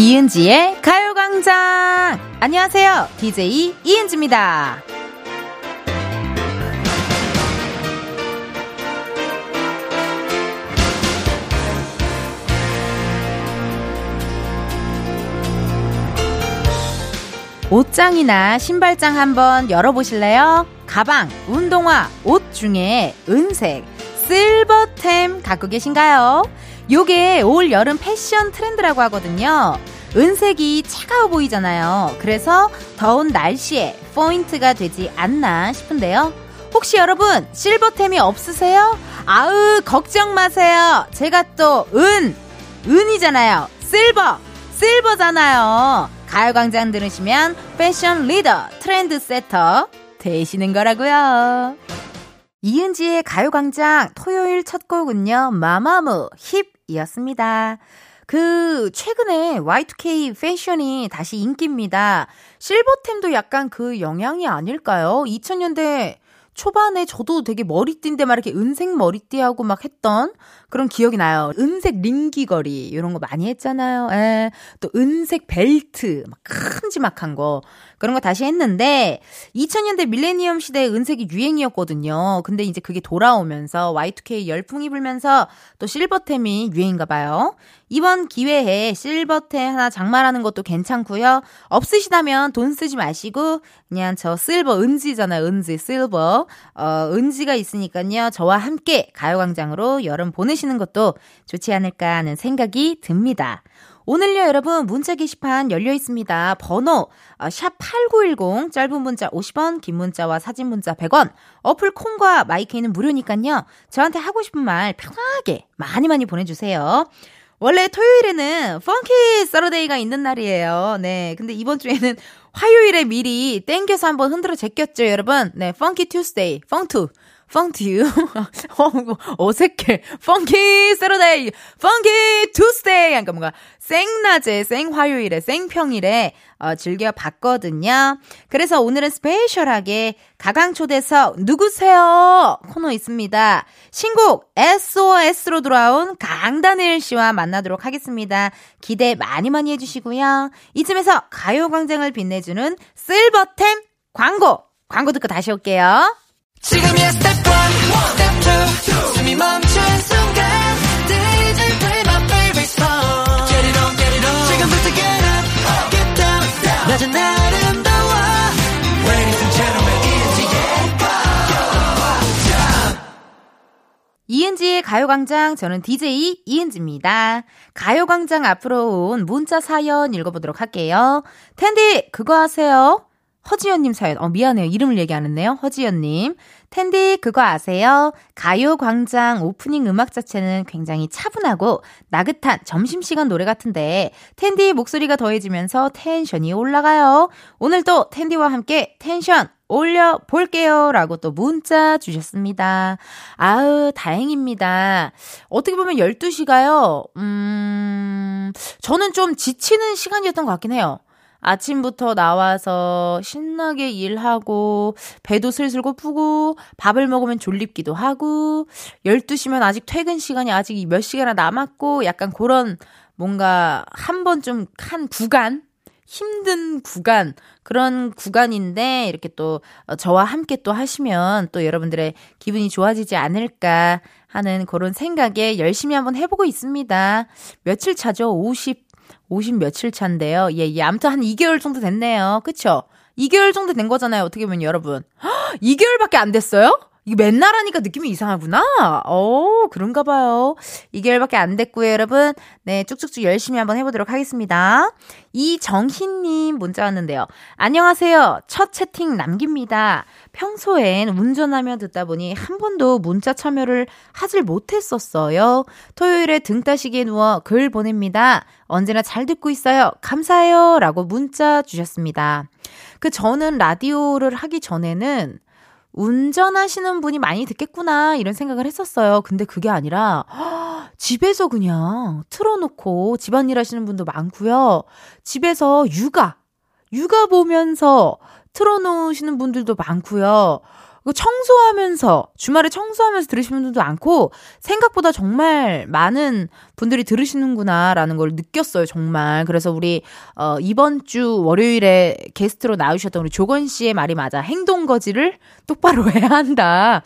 이은지의 가요광장! 안녕하세요. DJ 이은지입니다. 옷장이나 신발장 한번 열어보실래요? 가방, 운동화, 옷 중에 은색, 실버템 갖고 계신가요? 요게 올 여름 패션 트렌드라고 하거든요. 은색이 차가워 보이잖아요. 그래서 더운 날씨에 포인트가 되지 않나 싶은데요. 혹시 여러분 silver템이 없으세요? 아으 걱정 마세요. 제가 또 은, 은이잖아요. silver, silver잖아요. 가요광장 들으시면 패션 리더, trend setter 되시는 거라고요. 이은지의 가요광장 토요일 첫 곡은요, 마마무 힙이었습니다. 그, 최근에 Y2K 패션이 다시 인기입니다. 실버템도 약간 그 영향이 아닐까요? 2000년대 초반에 저도 되게 머리띠인데 막 이렇게 은색 머리띠하고 막 했던 그런 기억이 나요. 은색 링기거리 이런 거 많이 했잖아요. 에, 예. 또 은색 벨트 막 큼지막한 거 그런 거 다시 했는데 2000년대 밀레니엄 시대에 은색이 유행이었거든요. 근데 이제 그게 돌아오면서 Y2K 열풍이 불면서 또 실버템이 유행인가 봐요. 이번 기회에 실버템 하나 장만하는 것도 괜찮고요. 없으시다면 돈 쓰지 마시고 그냥 저 실버 은지잖아요. 은지 실버. 어, 은지가 있으니까요. 저와 함께 가요광장으로 여름 보내시 는 것도 좋지 않을까 하는 생각이 듭니다. 오늘요, 여러분, 문자 게시판 열려 있습니다. 번호, 어, 샵8910, 짧은 문자 50원, 긴 문자와 사진 문자 100원, 어플 콩과 마이크는 무료니까요. 저한테 하고 싶은 말 편하게 많이 많이 보내주세요. 원래 토요일에는 funky Saturday가 있는 날이에요. 네. 근데 이번 주에는 화요일에 미리 땡겨서 한번 흔들어 제꼈죠, 여러분. 네. Funky Tuesday, 펑투. 펑투. 어, 어색해. Funky Saturday, funky Tuesday. 그러니까 뭔가 생낮에, 생화요일에, 생평일에 어, 즐겨봤거든요. 그래서 오늘은 special하게 가광초대석 누구세요? 코너 있습니다. 신곡 SOS로 돌아온 강다니엘 씨와 만나도록 하겠습니다. 기대 많이 많이 해주시고요. 이쯤에서 가요광장을 빛내주는 silver템 광고! 광고 듣고 다시 올게요. 지금이야 스텝 1, 스텝 2, 숨이 멈춘 순간 DJ play my favorite song Get it on, get it on 지금부터 get up, get down, 낮은 아름다워 Ladies and gentlemen, 이은지의 가요광장 이은지의 가요광장 저는 DJ 이은지입니다. 가요광장 앞으로 온 문자 사연 읽어보도록 할게요. 은디 그거 아세요? 허지연님 사연. 어, 미안해요. 이름을 얘기 안 했네요. 허지연님. 텐디, 그거 아세요? 가요광장 오프닝 음악 자체는 굉장히 차분하고 나긋한 점심시간 노래 같은데, 텐디 목소리가 더해지면서 텐션이 올라가요. 오늘도 텐디와 함께 텐션 올려볼게요. 라고 또 문자 주셨습니다. 아우, 다행입니다. 어떻게 보면 12시가요, 음, 저는 좀 지치는 시간이었던 것 같긴 해요. 아침부터 나와서 신나게 일하고, 배도 슬슬 고프고, 밥을 먹으면 졸립기도 하고, 12시면 아직 퇴근 시간이 아직 몇 시간이나 남았고, 약간 그런 뭔가 한 번 좀 한 구간? 힘든 구간, 그런 구간인데, 이렇게 또 저와 함께 또 하시면 또 여러분들의 기분이 좋아지지 않을까 하는 그런 생각에 열심히 한번 해보고 있습니다. 며칠 차죠? 50, 50 며칠 차인데요. 예, 예. 아무튼 한 2개월 정도 됐네요. 그쵸? 2개월 정도 된 거잖아요. 어떻게 보면 여러분. 2개월밖에 안 됐어요? 이게 맨날 하니까 느낌이 이상하구나. 어, 그런가 봐요. 2개월밖에 안 됐고요, 여러분. 네, 쭉쭉쭉 열심히 한번 해보도록 하겠습니다. 이정희님 문자 왔는데요. 안녕하세요. 첫 채팅 남깁니다. 평소엔 운전하며 듣다 보니 한 번도 문자 참여를 하질 못했었어요. 토요일에 등 따시기에 누워 글 보냅니다. 언제나 잘 듣고 있어요. 감사해요. 라고 문자 주셨습니다. 그 저는 라디오를 하기 전에는 운전하시는 분이 많이 듣겠구나 이런 생각을 했었어요. 근데 그게 아니라 집에서 그냥 틀어놓고 집안일 하시는 분도 많고요. 집에서 육아 육아 보면서 틀어놓으시는 분들도 많고요. 청소하면서, 주말에 청소하면서 들으시는 분들도 많고, 생각보다 정말 많은 분들이 들으시는구나라는 걸 느꼈어요, 정말. 그래서 우리, 어, 이번 주 월요일에 게스트로 나오셨던 우리 조건 씨의 말이 맞아. 행동 거지를 똑바로 해야 한다.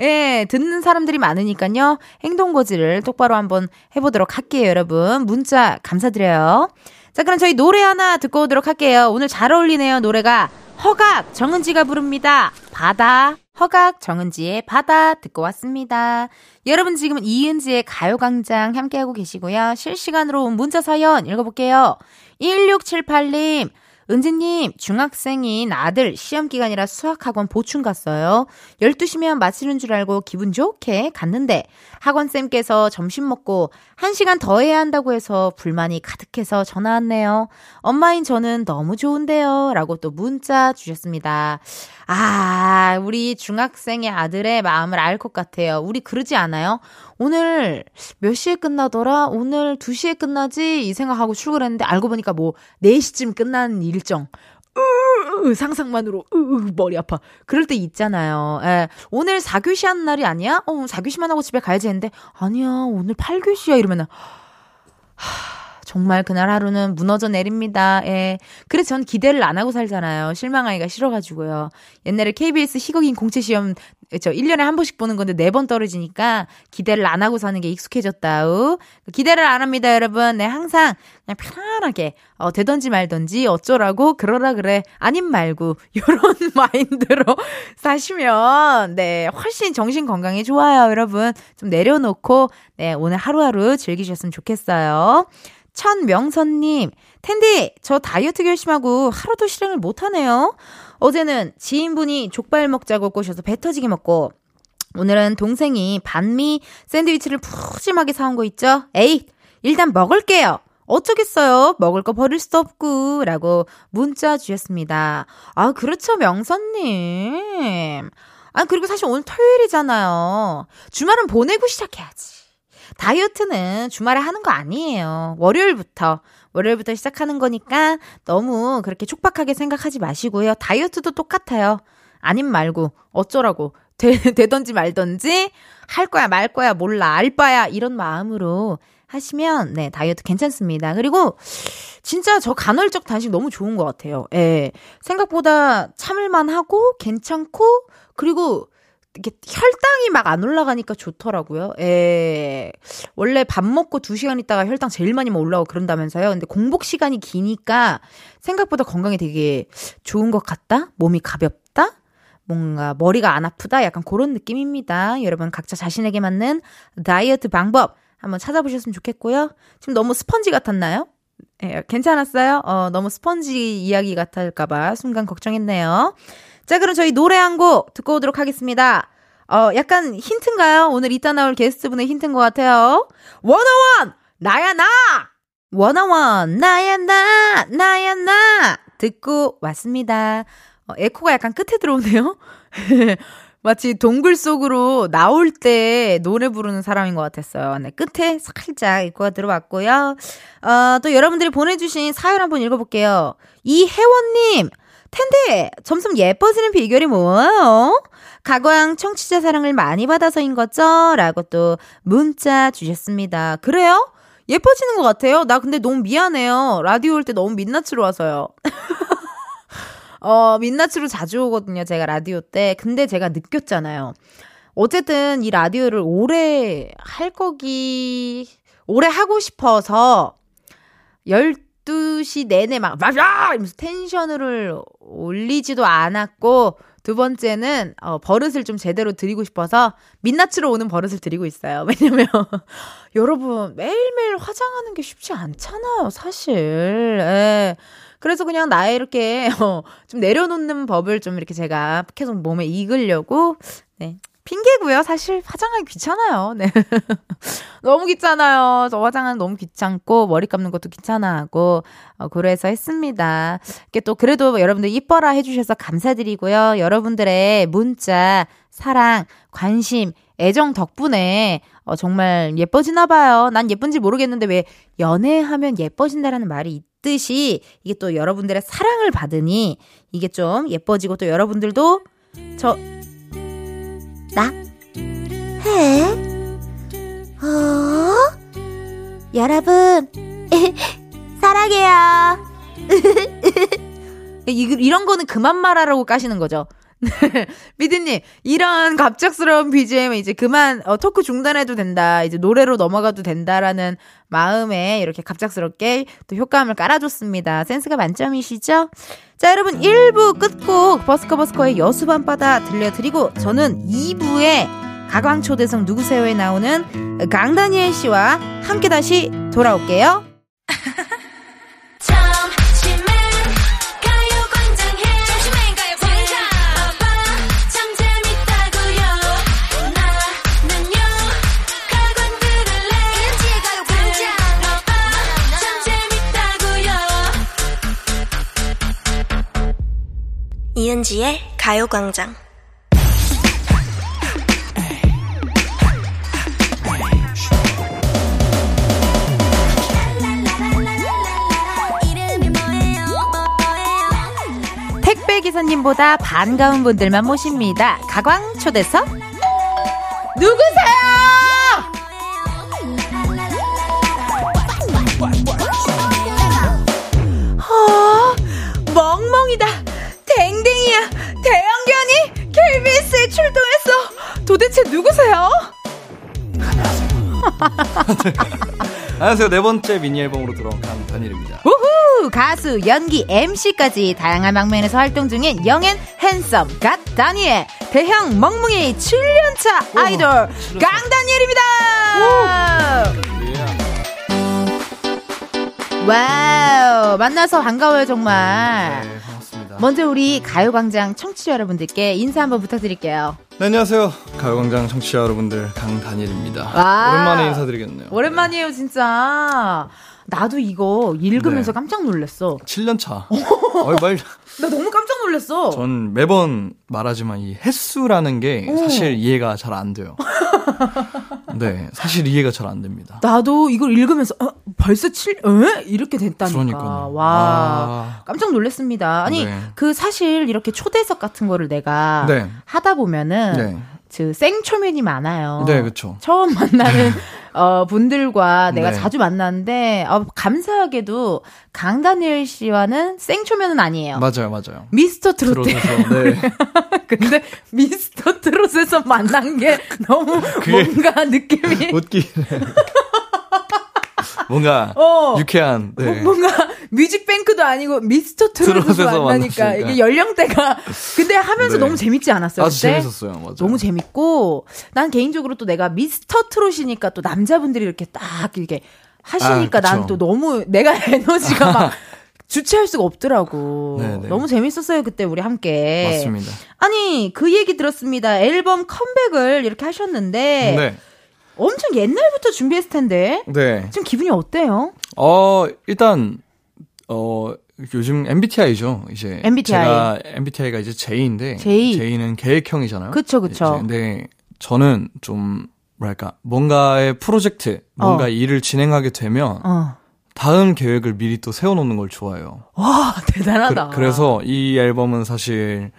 예, 듣는 사람들이 많으니까요. 행동 거지를 똑바로 한번 해보도록 할게요, 여러분. 문자 감사드려요. 자, 그럼 저희 노래 하나 듣고 오도록 할게요. 오늘 잘 어울리네요, 노래가. 허각 정은지가 부릅니다. 바다. 허각 정은지의 바다 듣고 왔습니다. 여러분 지금은 이은지의 가요광장 함께하고 계시고요. 실시간으로 온 문자 사연 읽어볼게요. 1678님, 은지님, 중학생인 아들 시험 기간이라 수학학원 보충 갔어요. 12시면 마치는 줄 알고 기분 좋게 갔는데 학원쌤께서 점심 먹고 1시간 더 해야 한다고 해서 불만이 가득해서 전화 왔네요. 엄마인 저는 너무 좋은데요. 라고 또 문자 주셨습니다. 아, 우리 중학생의 아들의 마음을 알 것 같아요. 우리 그러지 않아요? 오늘 몇 시에 끝나더라? 오늘 2시에 끝나지? 이 생각하고 출근했는데 알고 보니까 뭐 4시쯤 끝나는 일정. 으, 상상만으로 으, 머리 아파. 그럴 때 있잖아요. 예. 오늘 4교시 하는 날이 아니야? 어, 4교시만 하고 집에 가야지 했는데 아니야. 오늘 8교시야 이러면은 하 정말 그날 하루는 무너져 내립니다. 예. 그래서 전 기대를 안 하고 살잖아요. 실망하기가 싫어가지고요. 옛날에 KBS 희극인 공채 시험, 저 1년에 한 번씩 보는 건데 4번 떨어지니까 기대를 안 하고 사는 게 익숙해졌다. 우. 기대를 안 합니다, 여러분. 네, 항상 그냥 편안하게, 어, 되던지 말던지 어쩌라고, 그러라 그래. 아님 말고, 요런 마인드로 사시면, 네, 훨씬 정신 건강에 좋아요, 여러분. 좀 내려놓고, 네, 오늘 하루하루 즐기셨으면 좋겠어요. 천명선님, 텐디, 저 다이어트 결심하고 하루도 실행을 못하네요. 어제는 지인분이 족발 먹자고 꼬셔서 배 터지게 먹고, 오늘은 동생이 반미 샌드위치를 푸짐하게 사온 거 있죠? 에이, 일단 먹을게요. 어쩌겠어요. 먹을 거 버릴 수도 없고. 라고 문자 주셨습니다. 아, 그렇죠, 명선님. 아, 그리고 사실 오늘 토요일이잖아요. 주말은 보내고 시작해야지. 다이어트는 주말에 하는 거 아니에요. 월요일부터. 월요일부터 시작하는 거니까 너무 그렇게 촉박하게 생각하지 마시고요. 다이어트도 똑같아요. 아님 말고 어쩌라고 되, 되던지 말던지 할 거야 말 거야 몰라 알 바야 이런 마음으로 하시면 네 다이어트 괜찮습니다. 그리고 진짜 저 간헐적 단식 너무 좋은 것 같아요. 예 생각보다 참을만 하고 괜찮고 그리고 이게 혈당이 막 안 올라가니까 좋더라고요. 예. 원래 밥 먹고 2시간 있다가 혈당 제일 많이 올라오고 그런다면서요. 근데 공복 시간이 기니까 생각보다 건강에 되게 좋은 것 같다? 몸이 가볍다? 뭔가 머리가 안 아프다? 약간 그런 느낌입니다. 여러분 각자 자신에게 맞는 다이어트 방법 한번 찾아보셨으면 좋겠고요. 지금 너무 스펀지 같았나요? 예, 괜찮았어요? 어, 너무 스펀지 이야기 같을까봐 순간 걱정했네요. 자, 그럼 저희 노래 한 곡 듣고 오도록 하겠습니다. 어, 약간 힌트인가요? 오늘 이따 나올 게스트분의 힌트인 것 같아요. 원어원! 나야, 나! 원어원! 나야, 나! 나야, 나! 듣고 왔습니다. 어, 에코가 약간 끝에 들어오네요? 마치 동굴 속으로 나올 때 노래 부르는 사람인 것 같았어요. 네, 끝에 살짝 에코가 들어왔고요. 어, 또 여러분들이 보내주신 사연 한번 읽어볼게요. 이혜원님! 텐데 점점 예뻐지는 비결이 뭐예요? 가광 청취자 사랑을 많이 받아서인 거죠? 라고 또 문자 주셨습니다. 그래요? 예뻐지는 것 같아요. 나 근데 너무 미안해요. 라디오 올 때 너무 민낯으로 와서요. 어, 민낯으로 자주 오거든요. 제가 라디오 때. 근데 제가 느꼈잖아요. 어쨌든 이 라디오를 오래 할 거기, 오래 하고 싶어서 12시 내내 막, 막, 야! 이러면서 텐션을 올리지도 않았고, 두 번째는, 어, 버릇을 좀 제대로 드리고 싶어서, 민낯으로 오는 버릇을 드리고 있어요. 왜냐면, 여러분, 매일매일 화장하는 게 쉽지 않잖아요, 사실. 예. 그래서 그냥 나의 이렇게, 어, 좀 내려놓는 법을 좀 이렇게 제가 계속 몸에 익으려고, 네, 핑계고요. 사실 화장하기 귀찮아요. 네. 너무 귀찮아요. 저 화장하는 너무 귀찮고 머리 감는 것도 귀찮아하고 어, 그래서 했습니다. 이게 또 그래도 여러분들 이뻐라 해주셔서 감사드리고요. 여러분들의 문자, 사랑, 관심, 애정 덕분에 어, 정말 예뻐지나 봐요. 난 예쁜지 모르겠는데 왜 연애하면 예뻐진다라는 말이 있듯이 이게 또 여러분들의 사랑을 받으니 이게 좀 예뻐지고 또 여러분들도 저 나? 해? 어? 여러분, 사랑해요. 이런 거는 그만 말하라고 까시는 거죠. 미드님, 이런 갑작스러운 BGM 이제 그만, 어, 토크 중단해도 된다. 이제 노래로 넘어가도 된다라는 마음에 이렇게 갑작스럽게 또 효과음을 깔아줬습니다. 센스가 만점이시죠? 자, 여러분, 1부 끝곡 버스커버스커의 여수밤바다 들려드리고, 저는 2부에 가광초대성 누구세요에 나오는 강다니엘 씨와 함께 다시 돌아올게요. 이은지의 가요광장 택배 기사님보다 반가운 분들만 모십니다. 가광 초대석 누구세요? 출동했어. 도대체 누구세요? 안녕하세요. 네 번째 미니 앨범으로 돌아온 강다니엘입니다. 우후! 가수, 연기, MC까지 다양한 방면에서 활동 중인 young and handsome god 다니엘 대형 멍멍이 7년차 아이돌 강다니엘입니다. 와우 만나서 반가워요 정말. 네. 먼저 우리 가요광장 청취자 여러분들께 인사 한번 부탁드릴게요. 네, 안녕하세요. 가요광장 청취자 여러분,들 강단일입니다. 오랜만에 인사드리겠네요. 오랜만이에요 진짜. 나도 이거 읽으면서 네. 깜짝 놀랐어. 7년 차. 어이, 말. 나 너무 깜짝 놀랐어. 전 매번 말하지만 이 횟수라는 게 사실 이해가 잘 안 돼요. 네, 사실 이해가 잘 안 됩니다. 나도 이걸 읽으면서 어, 벌써 7, 에? 이렇게 됐다니까. 그러니까요. 와, 아... 깜짝 놀랐습니다. 아니, 네. 그 사실 이렇게 초대석 같은 거를 내가 네. 하다 보면은 네. 그 생초면이 많아요. 네, 그렇죠. 처음 만나는 어, 분들과 내가 네. 자주 만났는데 어, 감사하게도 강다니엘 씨와는 생초면은 아니에요. 맞아요, 맞아요. 미스터 트롯. 트롯에서, 네. 근데 미스터 트롯에서 만난 게 너무 뭔가 느낌이 웃기. 뭔가 어, 유쾌한 네. 뭔가 뮤직뱅크도 아니고 미스터 트롯에서 만나니까 이게 연령대가 근데 하면서 네. 너무 재밌지 않았어요? 아주 그때? 재밌었어요. 맞아요. 너무 재밌고 난 개인적으로 또 내가 미스터 트롯이니까 또 남자분들이 이렇게 딱 이렇게 하시니까 아, 난또 너무 내가 에너지가 막 주체할 수가 없더라고. 네네. 네. 너무 재밌었어요, 그때 우리 함께. 맞습니다. 아니, 그 얘기 들었습니다. 앨범 컴백을 이렇게 하셨는데. 네. 엄청 옛날부터 준비했을 텐데. 네. 지금 기분이 어때요? 어, 일단, 어, 요즘 MBTI죠. 이제 MBTI. 제가 MBTI가 이제 J인데 J. J는 계획형이잖아요. 그쵸, 그쵸. 근데 저는 좀 뭐랄까 뭔가의 프로젝트, 뭔가 어. 일을 진행하게 되면 어. 다음 계획을 미리 또 세워 놓는 걸 좋아해요. 와 대단하다. 그, 래서이 앨범은 사실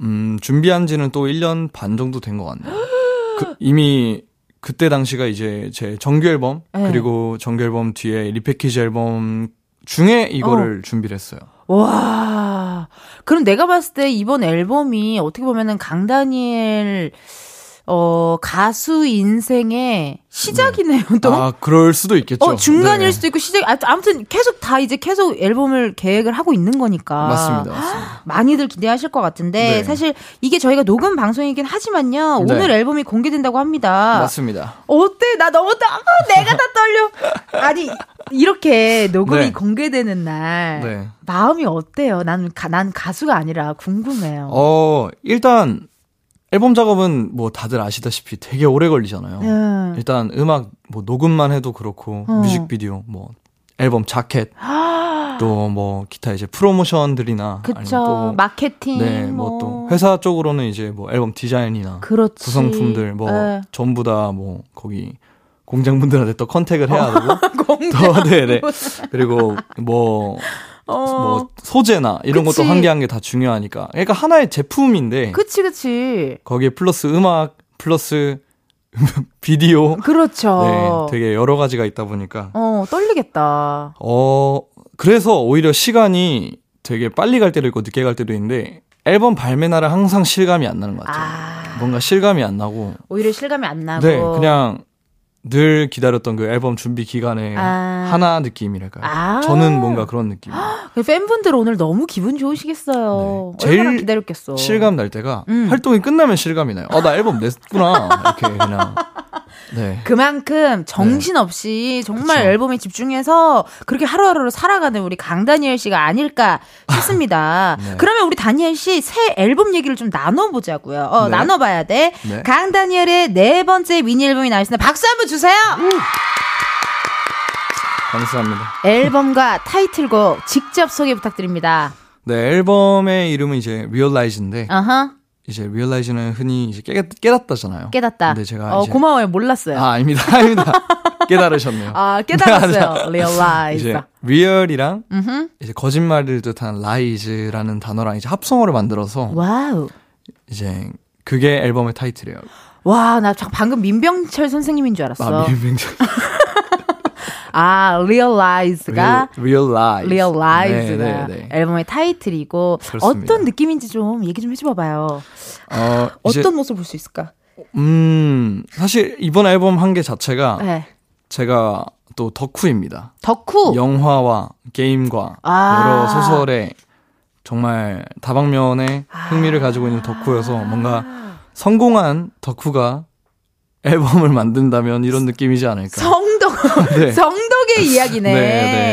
음, 준비한 지는 또 1년 반 정도 된 것 같네요. 그, 이미 그때 당시가 이제 제 정규 앨범 네. 그리고 정규 앨범 뒤에 리패키지 앨범 중에 이거를 어. 준비를 했어요. 와. 그럼 내가 봤을 때 이번 앨범이 어떻게 보면은 강다니엘 어, 가수 인생의 시작이네요, 네. 또. 아, 그럴 수도 있겠죠. 어, 중간일 네. 수도 있고 시작, 아, 아무튼 계속 다 이제 계속 앨범을 계획을 하고 있는 거니까. 맞습니다. 맞습니다. 많이들 기대하실 것 같은데, 네. 사실 이게 저희가 녹음 방송이긴 하지만요, 네. 오늘 앨범이 공개된다고 합니다. 맞습니다. 어때? 나 너무, 아, 내가 다 떨려. 아니, 이렇게 녹음이 네. 공개되는 날, 마음이 어때요? 난, 난 가수가 아니라 궁금해요. 어, 일단, 앨범 작업은 뭐 다들 아시다시피 되게 오래 걸리잖아요. 네. 일단 음악 뭐 녹음만 해도 그렇고 어. 뮤직비디오 뭐 앨범 자켓 또 뭐 기타 이제 프로모션들이나 그쵸 또 마케팅 네 뭐또 뭐 회사 쪽으로는 이제 뭐 앨범 디자인이나 그렇지. 구성품들 뭐 네. 전부 다 뭐 거기 공장분들한테 또 컨택을 해야 되고 또 네네 그리고 뭐 어. 뭐 소재나 이런 그치. 것도 한계한 게다 중요하니까. 그러니까 하나의 제품인데 그치, 그치. 거기에 플러스 음악, 플러스 비디오. 그렇죠. 네, 되게 여러 가지가 있다 보니까 어, 떨리겠다. 어 그래서 오히려 시간이 되게 빨리 갈 때도 있고 늦게 갈 때도 있는데 앨범 발매 날은 항상 실감이 안 나는 것 같아요. 아, 뭔가 실감이 안 나고 오히려 실감이 안 나고. 네 그냥 늘 기다렸던 그 앨범 준비 기간에 아. 하나 느낌이랄까요. 아. 저는 뭔가 그런 느낌. 그 팬분들 오늘 너무 기분 좋으시겠어요. 네. 제일 기다렸겠어. 실감 날 때가 음. 활동이 끝나면 실감이 나요. 아, 나 앨범 냈구나. 이렇게 그냥. 네. 그만큼 정신없이 정말 그쵸. 앨범에 집중해서 그렇게 하루하루를 살아가는 우리 강다니엘 씨가 아닐까 싶습니다. 네. 그러면 우리 다니엘 씨 새 앨범 얘기를 좀 나눠보자고요. 어, 네. 나눠봐야 돼. 네. 강다니엘의 네 번째 미니 앨범이 나왔습니다. 박수 한번 주세요! 감사합니다. 앨범과 타이틀곡 직접 소개 부탁드립니다. 네, 앨범의 이름은 이제 Realize인데, 어허, 이제 Realize는 흔히 이제 깨, 깨닫다잖아요. 깨닫다. 근데 제가 어, 이제. 고마워요. 몰랐어요. 아, 아닙니다. 아닙니다. 깨달으셨네요. 아, 깨달았어요. realize. 이제 real이랑 음흠. 이제 거짓말을 뜻하는 lies라는 단어랑 이제 합성어를 만들어서 와우. 이제 그게 앨범의 타이틀이에요. 와, 나참 방금 민병철 선생님인 줄 알았어. 아, 밀빙자. 아, realize가 realize. realize가 네, 네, 네. 앨범의 타이틀이고 그렇습니다. 어떤 느낌인지 좀 얘기 좀 해줘 봐봐요. 어, 이제, 어떤 모습 볼 수 있을까? 음, 사실 이번 앨범 한게 자체가 네. 제가 또 덕후입니다. 덕후. 영화와 게임과 아. 여러 소설에 정말 다방면의 흥미를 가지고 있는 덕후여서 뭔가 성공한 덕후가 앨범을 만든다면 이런 느낌이지 않을까. 성덕 네. 성덕의 이야기네. 네,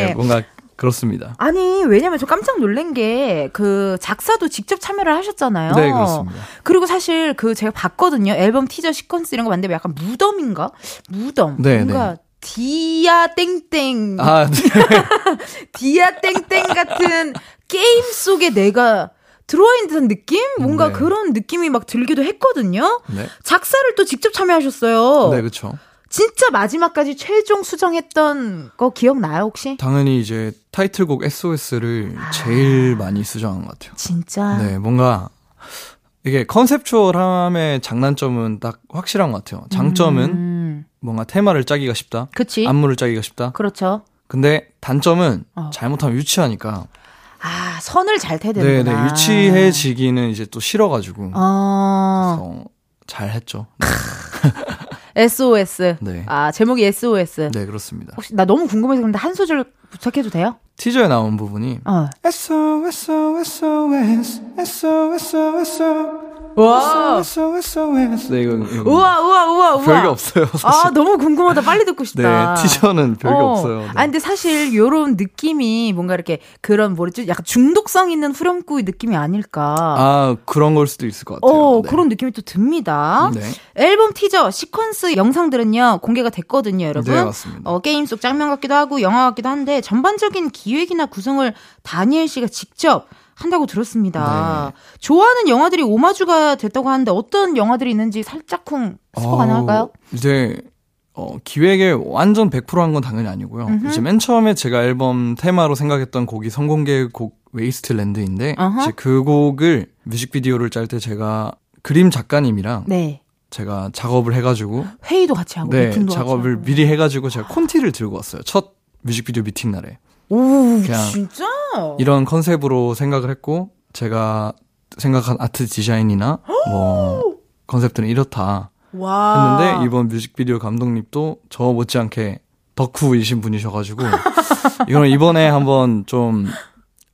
네, 뭔가 그렇습니다. 아니 왜냐면 저 깜짝 놀란 게 그 작사도 직접 참여를 하셨잖아요. 네, 그렇습니다. 그리고 사실 그 제가 봤거든요. 앨범 티저 시퀀스 이런 거 봤는데 약간 무덤인가? 무덤. 네, 뭔가 디아 땡땡. 아, 네. 디아 땡땡 같은 게임 속에 내가 들어와 있는 듯한 느낌? 뭔가 네. 그런 느낌이 막 들기도 했거든요. 네, 작사를 또 직접 참여하셨어요. 네, 그렇죠. 진짜 마지막까지 최종 수정했던 거 기억나요, 혹시? 당연히 이제 타이틀곡 SOS를 제일 많이 수정한 것 같아요. 진짜. 네, 뭔가 이게 컨셉추얼함의 장단점은 딱 확실한 것 같아요. 장점은 음, 뭔가 테마를 짜기가 쉽다. 그치. 안무를 짜기가 쉽다. 그렇죠. 근데 단점은 어. 잘못하면 유치하니까. 아, 선을 잘 타야 네, 되는구나. 네. 유치해지기는 이제 또 싫어가지고. 어, 잘 했죠. 네. SOS. 네. 아, 제목이 SOS. 네, 그렇습니다. 혹시 나 너무 궁금해서 그런데 한 소절 부탁해도 돼요? 티저에 나온 부분이 어. SOS, SOS, SOS, SOS, 와. 이거, 이거 우와, 우와, 우와, 우와. 별게 없어요, 사실. 아, 너무 궁금하다. 빨리 듣고 싶다. 네, 티저는 별게 어. 없어요. 네. 아, 근데 사실 요런 느낌이 뭔가 이렇게 그런 뭐랬지? 약간 중독성 있는 후렴구의 느낌이 아닐까. 아, 그런 걸 수도 있을 것 같아요. 어, 네. 그런 느낌이 또 듭니다. 네. 앨범 티저, 시퀀스 영상들은요, 공개가 됐거든요, 여러분. 네, 맞습니다. 어, 게임 속 장면 같기도 하고, 영화 같기도 한데, 전반적인 기획이나 구성을 다니엘 씨가 직접 한다고 들었습니다. 네. 좋아하는 영화들이 오마주가 됐다고 하는데, 어떤 영화들이 있는지 살짝쿵 스포 가능할까요? 어, 이제 어, 기획에 완전 100%한 건 당연히 아니고요. 음흠. 이제 맨 처음에 제가 앨범 테마로 생각했던 곡이 선공개 곡 Wasteland인데 어허. 이제 그 곡을 뮤직비디오를 짤 때 제가 그림 작가님이랑 네. 제가 작업을 해가지고 회의도 같이 하고, 네 작업을 하고. 미리 해가지고 제가 콘티를 들고 왔어요. 첫 뮤직비디오 미팅 날에 오, 그냥 진짜? 이런 컨셉으로 생각을 했고 제가 생각한 아트 디자인이나 뭐 컨셉들은 이렇다. 와. 했는데 이번 뮤직비디오 감독님도 저 못지않게 덕후이신 분이셔가지고 이거는 이번에 한번 좀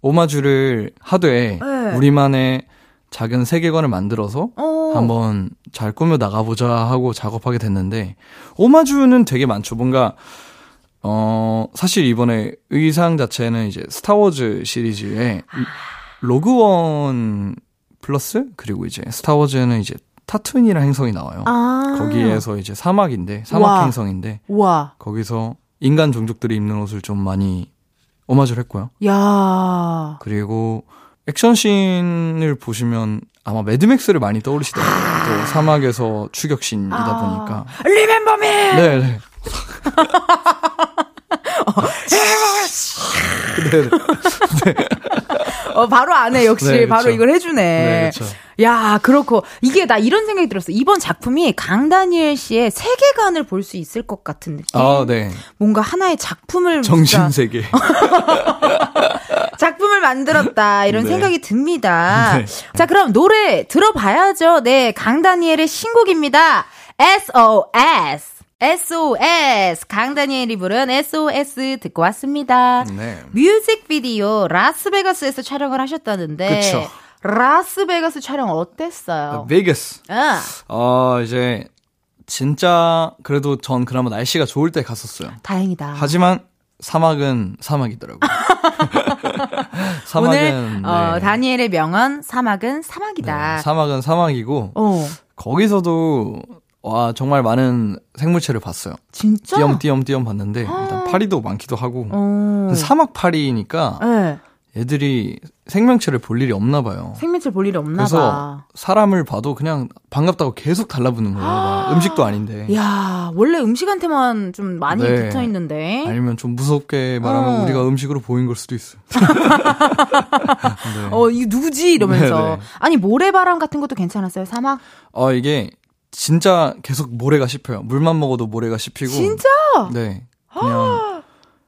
오마주를 하되 네. 우리만의 작은 세계관을 만들어서 어. 한번 잘 꾸며 나가보자 하고 작업하게 됐는데 오마주는 되게 많죠. 뭔가 어 사실 이번에 의상 자체는 이제 스타워즈 시리즈의 아. Rogue One 플러스 그리고 이제 스타워즈는 이제 타투인이라는 행성이 나와요. 아. 거기에서 이제 사막인데 사막 와. 행성인데 와. 거기서 인간 종족들이 입는 옷을 좀 많이 오마주를 했고요. 야. 그리고 액션씬을 보시면 아마 매드맥스를 많이 떠올리시더라고요. 또 사막에서 추격신이다 아. 보니까. 리멤버 미! 네, 네. 네, 네. 어, 바로 안 해 역시 네, 바로. 이걸 해주네. 네, 그쵸. 야 그렇고 이게 나 이런 생각이 들었어. 이번 작품이 강다니엘 씨의 세계관을 볼 수 있을 것 같은 느낌. 아, 네. 뭔가 하나의 작품을 정신세계. 작품을 만들었다 이런 네. 생각이 듭니다. 네. 자 그럼 노래 들어봐야죠. 네 강다니엘의 신곡입니다. SOS SOS 강다니엘이 부른 SOS 듣고 왔습니다. 네. 뮤직비디오 라스베가스에서 촬영을 하셨다는데 그쵸. 라스베가스 촬영 어땠어요? 베이거스. 아, 어, 이제, 진짜, 그래도 전 그나마 날씨가 좋을 때 갔었어요. 다행이다. 하지만, 사막은 사막이더라고요. 오늘 사막은, 어, 네. 다니엘의 명언 사막은 사막이다. 네, 사막은 사막이고, 어, 거기서도, 와, 정말 많은 생물체를 봤어요. 진짜? 띄엄띄엄띄엄 봤는데, 일단 파리도 많기도 하고, 어. 사막 파리니까, 네. 애들이 생명체를 볼 일이 없나 봐요. 생명체 볼 일이 없나 그래서 봐. 사람을 봐도 그냥 반갑다고 계속 달라붙는 거예요. 막 음식도 아닌데. 야, 원래 음식한테만 좀 많이 네. 붙어 있는데. 아니면 좀 무섭게 말하면 어. 우리가 음식으로 보인 걸 수도 있어요. 네. 어, 이거 누구지? 이러면서. 네네. 아니, 모래바람 같은 것도 괜찮았어요, 사막? 어, 이게 진짜 계속 모래가 씹혀요. 물만 먹어도 모래가 씹히고. 진짜? 네. 그냥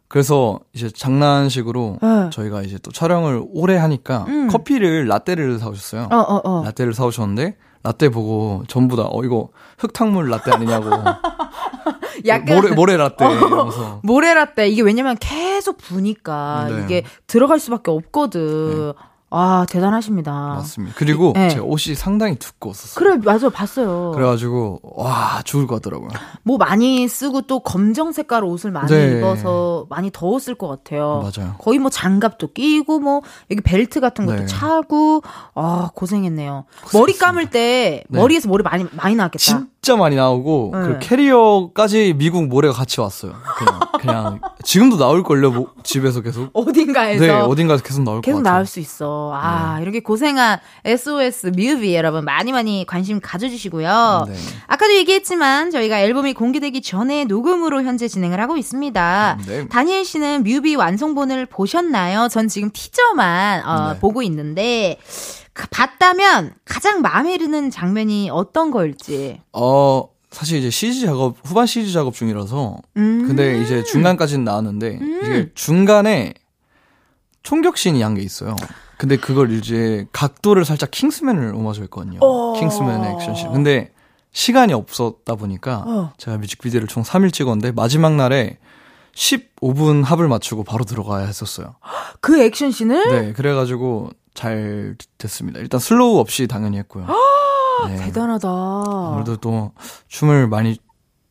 그래서 이제 장난식으로 네. 저희가 이제 또 촬영을 오래 하니까 음. 커피를 라떼를 사오셨어요. 어, 어, 어. 라떼를 사오셨는데 라떼 보고 전부 다 어 이거 흑탕물 라떼 아니냐고 약간. 모래 모래 라떼 이러면서 모래 라떼. 이게 왜냐면 계속 부니까 네. 이게 들어갈 수밖에 없거든. 아, 대단하십니다. 맞습니다. 그리고 네. 제 옷이 상당히 두꺼웠었어요. 그래, 맞아, 봤어요. 그래가지고 와 죽을 것 같더라고요. 뭐 많이 쓰고 또 검정 색깔 옷을 많이 네. 입어서 많이 더웠을 것 같아요. 맞아요. 거의 뭐 장갑도 끼고 뭐 여기 벨트 같은 것도 네. 차고 아 고생했네요. 머리 감을 때 네. 머리에서 모래 많이 많이 나왔겠다. 진짜 많이 나오고 네. 그 캐리어까지 미국 모래가 같이 왔어요. 그냥 그냥 지금도 나올 걸요. 뭐, 집에서 계속. 어딘가에서 네 어딘가에서 계속 나올 것 계속. 나올 수 있어. 아 이렇게 고생한 SOS 뮤비 여러분 많이 많이 관심 가져주시고요. 네. 아까도 얘기했지만 저희가 앨범이 공개되기 전에 녹음으로 현재 진행을 하고 있습니다. 네. 다니엘 씨는 뮤비 완성본을 보셨나요? 전 지금 티저만 어, 네. 보고 있는데 가- 봤다면 가장 마음에 드는 장면이 어떤 걸지. 어 사실 이제 CG 작업 후반 CG 작업 중이라서 음. 근데 이제 중간까지는 나왔는데 이게 중간에 총격신이 한 게 있어요. 근데 그걸 이제 각도를 살짝 킹스맨을 오마주했거든요. 어. 킹스맨의 액션씬. 근데 시간이 없었다 보니까 어. 제가 뮤직비디오를 총 3일 찍었는데 마지막 날에 15분 합을 맞추고 바로 들어가야 했었어요. 그 액션씬을 네, 그래가지고 잘 됐습니다. 일단 슬로우 없이 당연히 했고요. 네. 대단하다. 아무래도 또 춤을 많이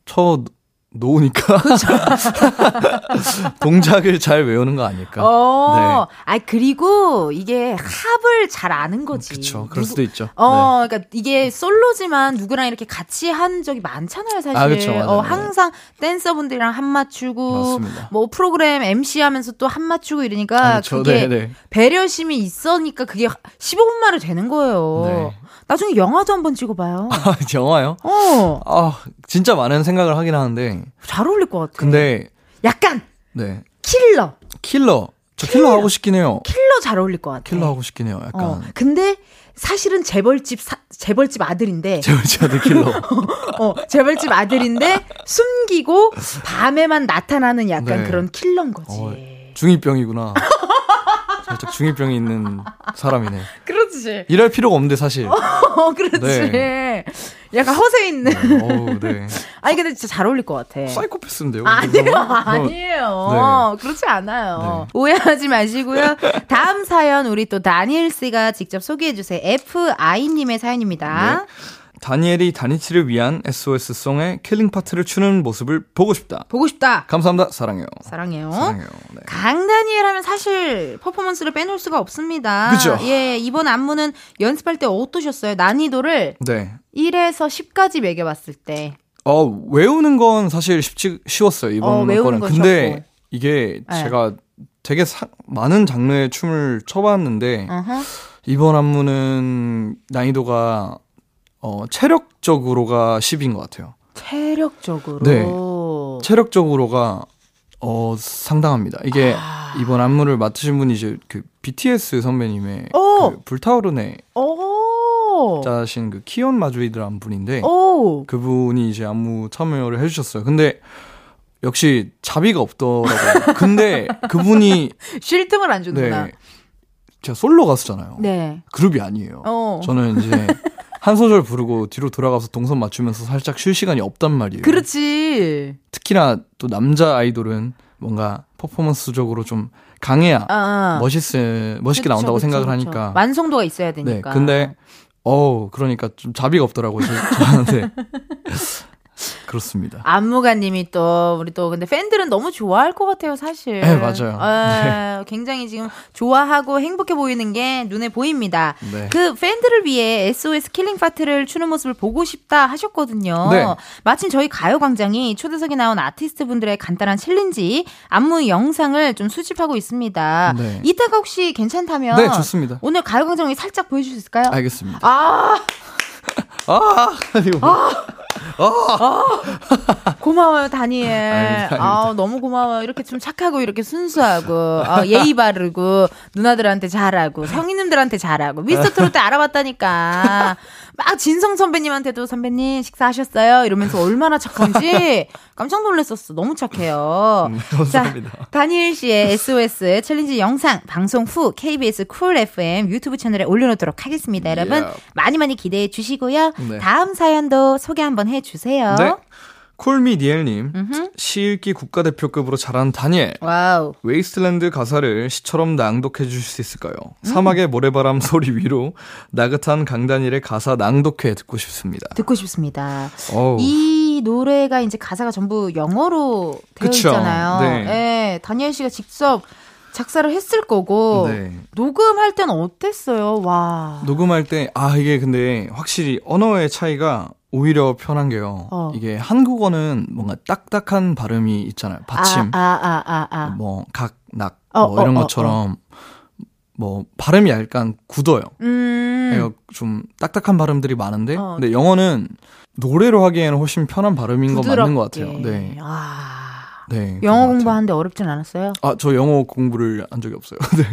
춰 놓으니까 동작을 잘 외우는 거 아닐까. 어, 아 그리고 이게 합을 잘 아는 거지. 네. 그쵸. 그럴 수도 있죠. 네. 어, 그러니까 이게 솔로지만 누구랑 이렇게 같이 한 적이 많잖아요, 사실. 아, 그쵸, 맞아요. 어, 항상 댄서분들이랑 합 맞추고, 맞습니다. 뭐 프로그램 MC 하면서 또 합 맞추고 이러니까 아, 그쵸. 그게 네, 네. 배려심이 있으니까 그게 15분 만에 되는 거예요. 네. 나중에 영화도 한번 찍어봐요. 아, 영화요? 어, 아, 진짜 많은 생각을 하긴 하는데. 잘 어울릴 것 같아. 근데, 약간 네. 킬러, 킬러. 저 킬러 하고 싶긴 해요. 킬러 잘 어울릴 것 같아. 킬러 하고 싶긴 해요. 약간. 어, 근데 사실은 재벌집 사- 재벌집 아들인데 제우지아드 킬러. 어, 재벌집 아들인데 숨기고 밤에만 나타나는 약간 네. 그런 킬러인 거지. 어, 중이병이구나. 살짝 중이병이 있는 사람이네. 그렇지. 일할 필요가 없는데 사실. 어, 그렇지. 네. 약간 허세 있는. 어우, 네. 아니 근데 진짜 잘 어울릴 것 같아. 사이코패스인데요. 아니에요, 이거? 아니에요. 그렇지 않아요. 오해하지 마시고요. 다음 사연 우리 또 다니엘 씨가 직접 소개해 주세요. FI님의 사연입니다. 네. 다니엘이 다니티를 위한 SOS송의 킬링 파트를 추는 모습을 보고 싶다. 보고 싶다. 감사합니다. 사랑해요. 사랑해요. 사랑해요. 네. 강다니엘 하면 사실 퍼포먼스를 빼놓을 수가 없습니다. 그죠. 예, 이번 안무는 연습할 때 어떠셨어요? 난이도를 네. 1에서 10까지 매겨봤을 때. 어, 외우는 건 사실 쉽지, 쉬웠어요. 이번 어, 거는. 건 근데 쉬웠고. 이게 네. 제가 되게 사- 많은 장르의 춤을 춰봤는데. 이번 안무는 난이도가 어, 체력적으로가 10인 것 같아요. 체력적으로. 네. 체력적으로가 어, 상당합니다. 이게 아. 이번 안무를 맡으신 분이 이제 그 BTS 선배님의 오. 그 불타오르네 오. 짜신 그 키온 마주이드라는 분인데 오. 그분이 이제 안무 참여를 해주셨어요. 근데 역시 자비가 없더라고요. 근데 그분이 쉴 틈을 안 주는구나. 네 제가 솔로 가수잖아요. 네. 그룹이 아니에요. 어. 저는 이제 한 소절 부르고 뒤로 돌아가서 동선 맞추면서 살짝 쉴 시간이 없단 말이에요. 그렇지. 특히나 또 남자 아이돌은 뭔가 퍼포먼스적으로 좀 강해야 아. 멋있어 멋있게 그쵸, 나온다고 그쵸, 생각을 그쵸. 하니까. 완성도가 있어야 네. 되니까. 근데 어 그러니까 좀 자비가 없더라고요. 저- 저한테. 그렇습니다. 안무가님이 또 우리 또 근데 팬들은 너무 좋아할 것 같아요 사실. 네, 맞아요. 에, 굉장히 지금 좋아하고 행복해 보이는 게 눈에 보입니다. 네. 그 팬들을 위해 SOS 킬링 파트를 추는 모습을 보고 싶다 하셨거든요. 네. 마침 저희 가요광장이 초대석에 나온 아티스트 분들의 간단한 챌린지 안무 영상을 좀 수집하고 있습니다. 네. 이따가 혹시 괜찮다면 네, 좋습니다. 오늘 가요광장에 살짝 보여줄 수 있을까요? 알겠습니다. 아 아, 이거 고마워요, 다니엘. 아닙니다, 아닙니다. 아, 너무 고마워요. 이렇게 좀 착하고, 이렇게 순수하고, 아, 예의 바르고, 누나들한테 잘하고, 선생님들한테 잘하고, 미스터 트롯 때 알아봤다니까. 막 진성 선배님한테도 선배님 식사하셨어요? 이러면서 얼마나 착한지 깜짝 놀랐었어. 너무 착해요. 네, 감사합니다. 자, 다니엘 씨의 SOS 챌린지 영상 방송 후 KBS Cool FM 유튜브 채널에 올려놓도록 하겠습니다. 여러분 Yeah. 많이 많이 기대해 주시고요. 네. 다음 사연도 소개 한번 해주세요. 네. Call me 니엘님, 음흠. 시읽기 국가대표급으로 잘하는 다니엘. 와우. Wasteland 가사를 시처럼 낭독해 주실 수 있을까요? 음. 사막의 모래바람 소리 위로 나긋한 강다니엘의 가사 낭독회 듣고 싶습니다. 듣고 싶습니다. 어우, 이 노래가 이제 가사가 전부 영어로 되어 그쵸. 있잖아요. 네. 예, 다니엘 씨가 직접 작사를 했을 거고 네. 녹음할 때는 어땠어요? 와. 녹음할 때, 아, 이게 근데 확실히 언어의 차이가 오히려 편한 게요. 어. 이게 한국어는 뭔가 딱딱한 발음이 있잖아요. 받침. 아, 아, 아, 아, 아. 뭐, 각, 낙, 어, 뭐 이런 어, 어, 것처럼 뭐, 발음이 약간 굳어요. 음. 좀 딱딱한 발음들이 많은데, 어. 근데 영어는 노래로 하기에는 훨씬 편한 발음인 거 맞는 것 같아요. 부드럽게. 네. 아. 네. 영어. 공부하는데 어렵진 않았어요? 아, 저 영어 공부를 한 적이 없어요. 네.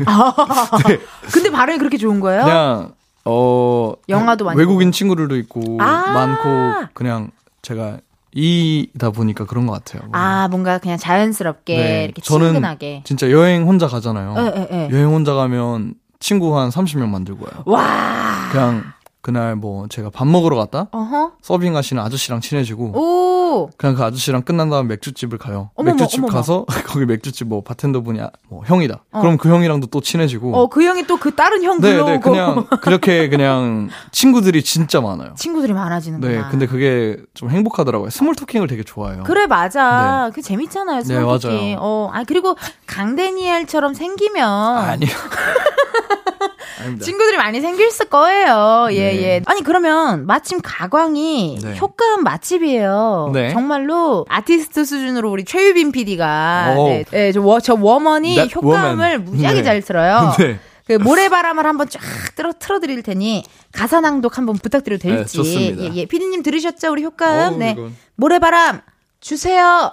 네. 근데 발음이 그렇게 좋은 거예요? 그냥, 어. 영화도 많이 외국인 친구들도 있고, 아. 많고, 그냥 제가 이다 보니까 그런 것 같아요. 아, 뭔가 그냥 자연스럽게 네. 이렇게 저는 친근하게. 진짜 여행 혼자 가잖아요. 예, 예, 예. 여행 혼자 가면 친구 한 30명 만들고 와요. 와. 그냥 그날 뭐 제가 밥 먹으러 갔다 어허. 서빙 하시는 아저씨랑 친해지고 오. 그냥 그 아저씨랑 끝난 다음 맥주집을 가요. 어머머, 맥주집 어머머. 가서 거기 맥주집 뭐 바텐더 분이 아- 뭐 형이다. 어. 그럼 그 형이랑도 또 친해지고. 어, 그 형이 또 그 다른 형 네. 네, 그냥 그렇게 그냥 친구들이 진짜 많아요. 친구들이 많아지는구나. 네, 근데 그게 좀 행복하더라고요. small talking을 되게 좋아해요. 그래 맞아. 그 재밌잖아요. 네, small talking. 맞아요. 어, 아 그리고 강다니엘처럼 생기면 아니요. 아닙니다. 친구들이 많이 생길 거예요. 예, 네. 예. 아니, 그러면 마침 가광이 네. 효과음 맛집이에요. 네. 정말로 아티스트 수준으로 우리 최유빈 PD가 오. 네, 네, 저, 워, 저 woman이 효과음을 woman. 무지하게 네. 잘 틀어요. 네. 그 모래바람을 한번 쫙 틀어, 틀어드릴 테니 가사 낭독 한번 부탁드려도 될지. 네, 좋습니다. 예, 예. PD님 들으셨죠? 우리 효과음? 어우, 네. 이건. 모래바람 주세요.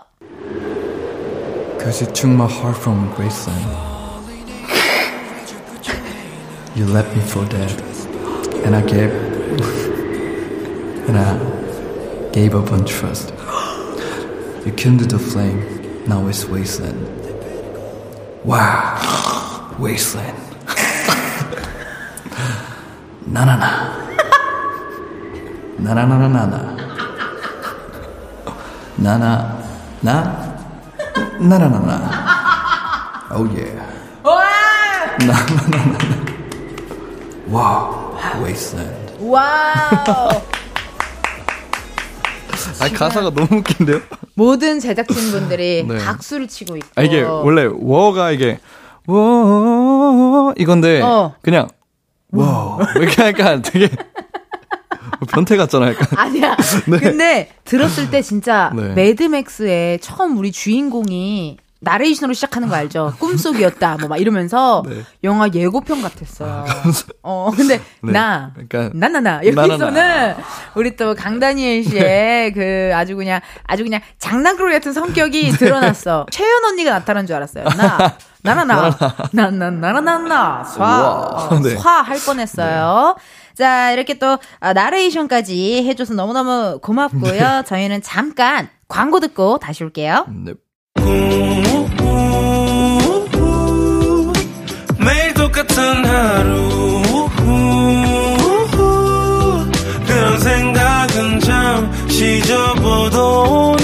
Cause you took my heart from Graceland. You left me for dead. And I gave. and I gave up on trust. You kindled the flame. Now it's wasteland. Wow. Wasteland. 나나나. 나나나나나나. 나나. 나. 나나나나. Oh yeah. 나나나나. Wow. Wasteland. Wow. 아 가사가 너무 웃긴데요? 모든 제작진분들이 네. 박수를 치고 있고. 아 이게 원래 워가 이게 워 이건데 어. 그냥 와 이렇게 약간 되게 변태 같잖아 약간. 아니야. 근데 들었을 때 진짜 네. 매드맥스의 처음 우리 주인공이 나레이션으로 시작하는 거 알죠? 꿈속이었다, 뭐 막 이러면서 네. 영화 예고편 같았어요. 어, 근데 네. 나, 그러니까 나나나 나나나. 여기서는 우리 또 강다니엘 씨의 그 아주 그냥 아주 그냥 장난꾸러기 같은 성격이 드러났어. 채연 언니가 나타난 줄 알았어요. 나 나나나 나나나나나나 쏴 우와. 어, 네. 할 뻔했어요. 자 이렇게 또 아, 나레이션까지 해줘서 너무너무 고맙고요. 저희는 잠깐 광고 듣고 다시 올게요. 네. 매일 똑같은 하루 그런 생각은 잠시 접어도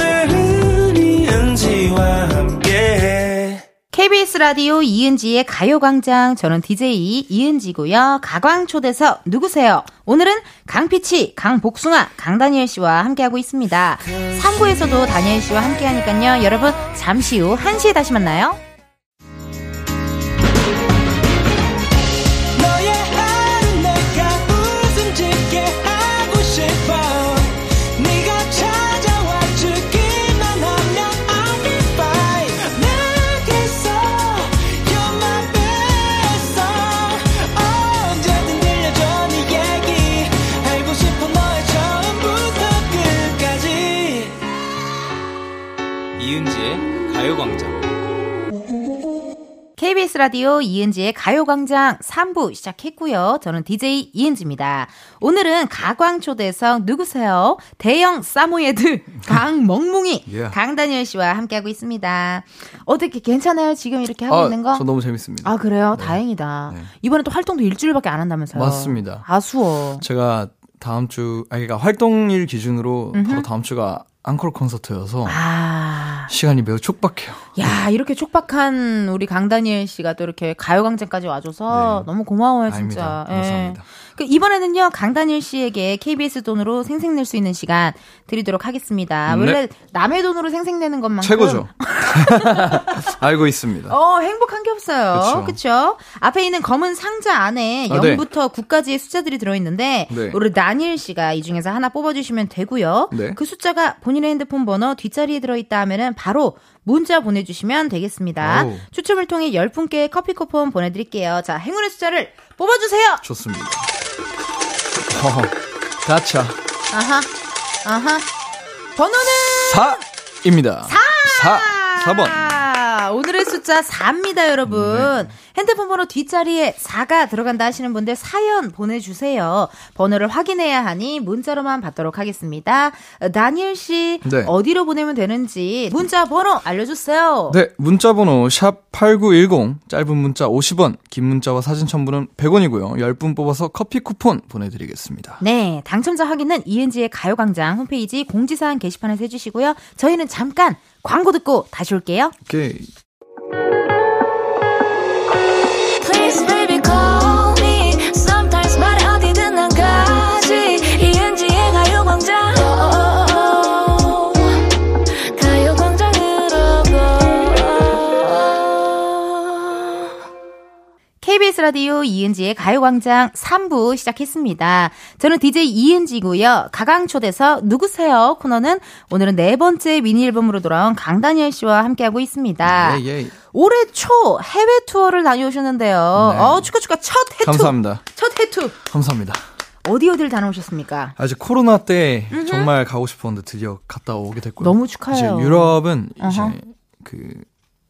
KBS 라디오 이은지의 가요광장 저는 DJ 이은지고요. 가광초대석 누구세요? 오늘은 강피치, 강복숭아, 강다니엘 씨와 함께하고 있습니다. 3부에서도 다니엘 씨와 함께하니까요. 여러분 잠시 후 1시에 다시 만나요. KBS 라디오 이은지의 가요광장 3부 시작했고요. 저는 DJ 이은지입니다. 오늘은 가광초대석 누구세요? 대형 사모예드 강멍뭉이 Yeah. 강다니엘 씨와 함께하고 있습니다. 어떻게 괜찮아요? 지금 이렇게 하고 있는 거? 저 너무 재밌습니다. 아 그래요? 다행이다. 네. 이번에 또 활동도 일주일밖에 안 한다면서요? 맞습니다. 아수워. 제가 다음 주, 아, 그러니까 활동일 기준으로 바로 다음 주가 앙콜 콘서트여서 아, 시간이 매우 촉박해요. 야 이렇게 촉박한 우리 강다니엘 씨가 또 이렇게 가요광장까지 와줘서 네. 너무 고마워요 아닙니다. 진짜. 예. 감사합니다. 그 이번에는요 강다니엘 씨에게 KBS 돈으로 생생낼 수 있는 시간 드리도록 하겠습니다. 네. 원래 남의 돈으로 생생내는 것만큼 최고죠. 알고 있습니다. 어, 행복한 게 없어요. 그쵸. 그쵸? 앞에 있는 검은 상자 안에 아, 네. 0부터 9까지의 숫자들이 들어있는데, 네. 우리 다니엘 씨가 이 중에서 하나 뽑아주시면 되고요. 네. 그 숫자가 본인의 핸드폰 번호 뒷자리에 들어있다 하면은 바로 문자 보내주시면 되겠습니다. 오. 추첨을 통해 10분께 커피 쿠폰 보내드릴게요. 자, 행운의 숫자를 뽑아주세요! 좋습니다. 어, 가차. 아하, 아하. 번호는 4입니다. 4! 4! 4번. 아, 오늘의 숫자 4입니다, 여러분. 네. 핸드폰 번호 뒷자리에 4가 들어간다 하시는 분들 사연 보내주세요. 번호를 확인해야 하니 문자로만 받도록 하겠습니다. 어, 다니엘 씨, 네. 어디로 보내면 되는지 문자 번호 알려주세요. 네, 문자 번호 샵8910, 짧은 문자 50원, 긴 문자와 사진 첨부는 100원이고요. 10분 뽑아서 커피 쿠폰 보내드리겠습니다. 네, 당첨자 확인은 이은지의 가요광장 홈페이지 공지사항 게시판에서 해주시고요. 저희는 잠깐 광고 듣고 다시 올게요. 오케이. KBS 라디오 이은지의 가요광장 3부 시작했습니다. 저는 DJ 이은지고요. 가강초대서 누구세요? 코너는 오늘은 네 번째 미니 앨범으로 돌아온 강다니엘 씨와 함께하고 있습니다. 예, 예. 올해 초 해외 투어를 다녀오셨는데요. 네. 어, 축하 축하 첫 해투. 감사합니다. 첫 해투. 감사합니다. 어디 어디를 다녀오셨습니까? 아, 이제 코로나 때 정말 가고 싶었는데 드디어 갔다 오게 됐고요. 너무 축하해요. 이제 유럽은 이제 어허. 그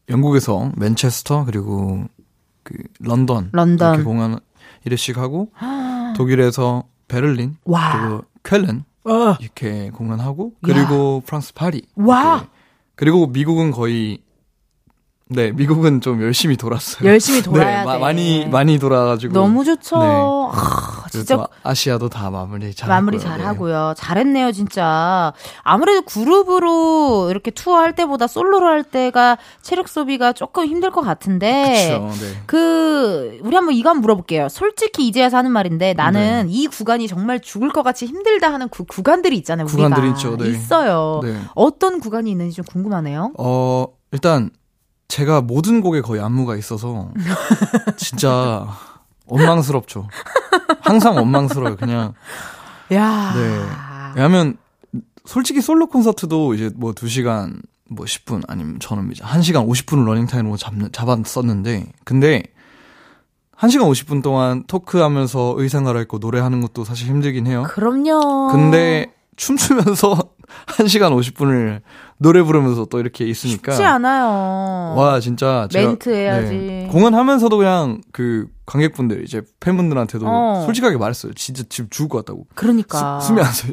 영국에서 맨체스터 그리고 그 런던 런던. 이렇게 공연 1회씩 하고 독일에서 베를린 와. 그리고 쾰른 어. 이렇게 공연하고 그리고 프랑스 파리 와. 그리고 미국은 거의 네 미국은 좀 열심히 돌았어요. 열심히 돌아야 네, 마- 돼. 많이 많이 돌아가지고 너무 좋죠. 네. 아, 진짜 아시아도 다 마무리 잘 마무리. 잘 네. 하고요. 잘했네요, 진짜. 아무래도 그룹으로 이렇게 투어할 때보다 솔로로 할 때가 체력 소비가 조금 힘들 것 같은데. 그렇죠. 네. 그 우리 한번 이거 한번 물어볼게요. 솔직히 이제야 사는 말인데 나는 이 구간이 정말 죽을 것 같이 힘들다 하는 그 구간들이 있잖아요. 구간들이 있죠, 네. 있어요. 네. 어떤 구간이 있는지 좀 궁금하네요. 어, 일단 제가 모든 곡에 거의 안무가 있어서 진짜 원망스럽죠. 항상 원망스러워요. 그냥 야. 네. 왜냐하면 솔직히 솔로 콘서트도 이제 뭐 2시간 뭐 10분 아니면 저는 이제 1시간 50분을 러닝 타임으로 잡, 잡았었는데 근데 1시간 50분 동안 토크하면서 의상 갈아입고 노래하는 것도 사실 힘들긴 해요. 그럼요. 근데 춤추면서 1시간 50분을 노래 부르면서 또 이렇게 있으니까 쉽지 않아요. 와 진짜 멘트 해야지. 네, 공연하면서 그냥 그 관객분들 이제 팬분들한테도 어. 솔직하게 말했어요. 진짜 지금 죽을 것 같다고. 그러니까. 수, 숨이 안 쉬어.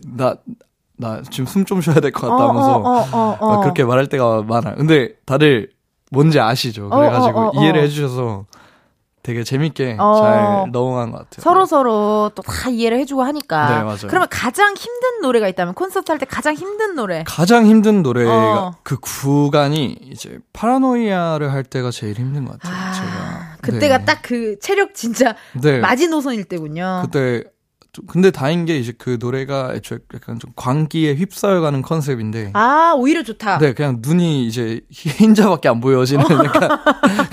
나나 지금 숨 좀 쉬어야 될것 어, 같다 하면서 어, 어, 어, 어. 막 그렇게 말할 때가 많아요. 근데 다들 뭔지 아시죠? 어, 그래가지고 어, 어, 어. 이해를 해주셔서 되게 재밌게 어. 잘 넘어간 것 같아요. 서로 서로 또 다 이해를 해주고 하니까. 네, 맞아요. 그러면 가장 힘든 노래가 있다면 콘서트 할 때 가장 힘든 노래. 가장 힘든 노래가 어. 그 구간이 이제 파라노이아를 할 때가 제일 힘든 것 같아요. 아, 제가 그때가 네. 딱그 체력 진짜 네. 마지노선일 때군요. 그때 좀- 근데 다행인 게 이제 그 노래가 애초에 약간 좀 광기에 휩싸여가는 컨셉인데 아 오히려 좋다. 네 그냥 눈이 이제 흰자밖에 안 보여지는 약간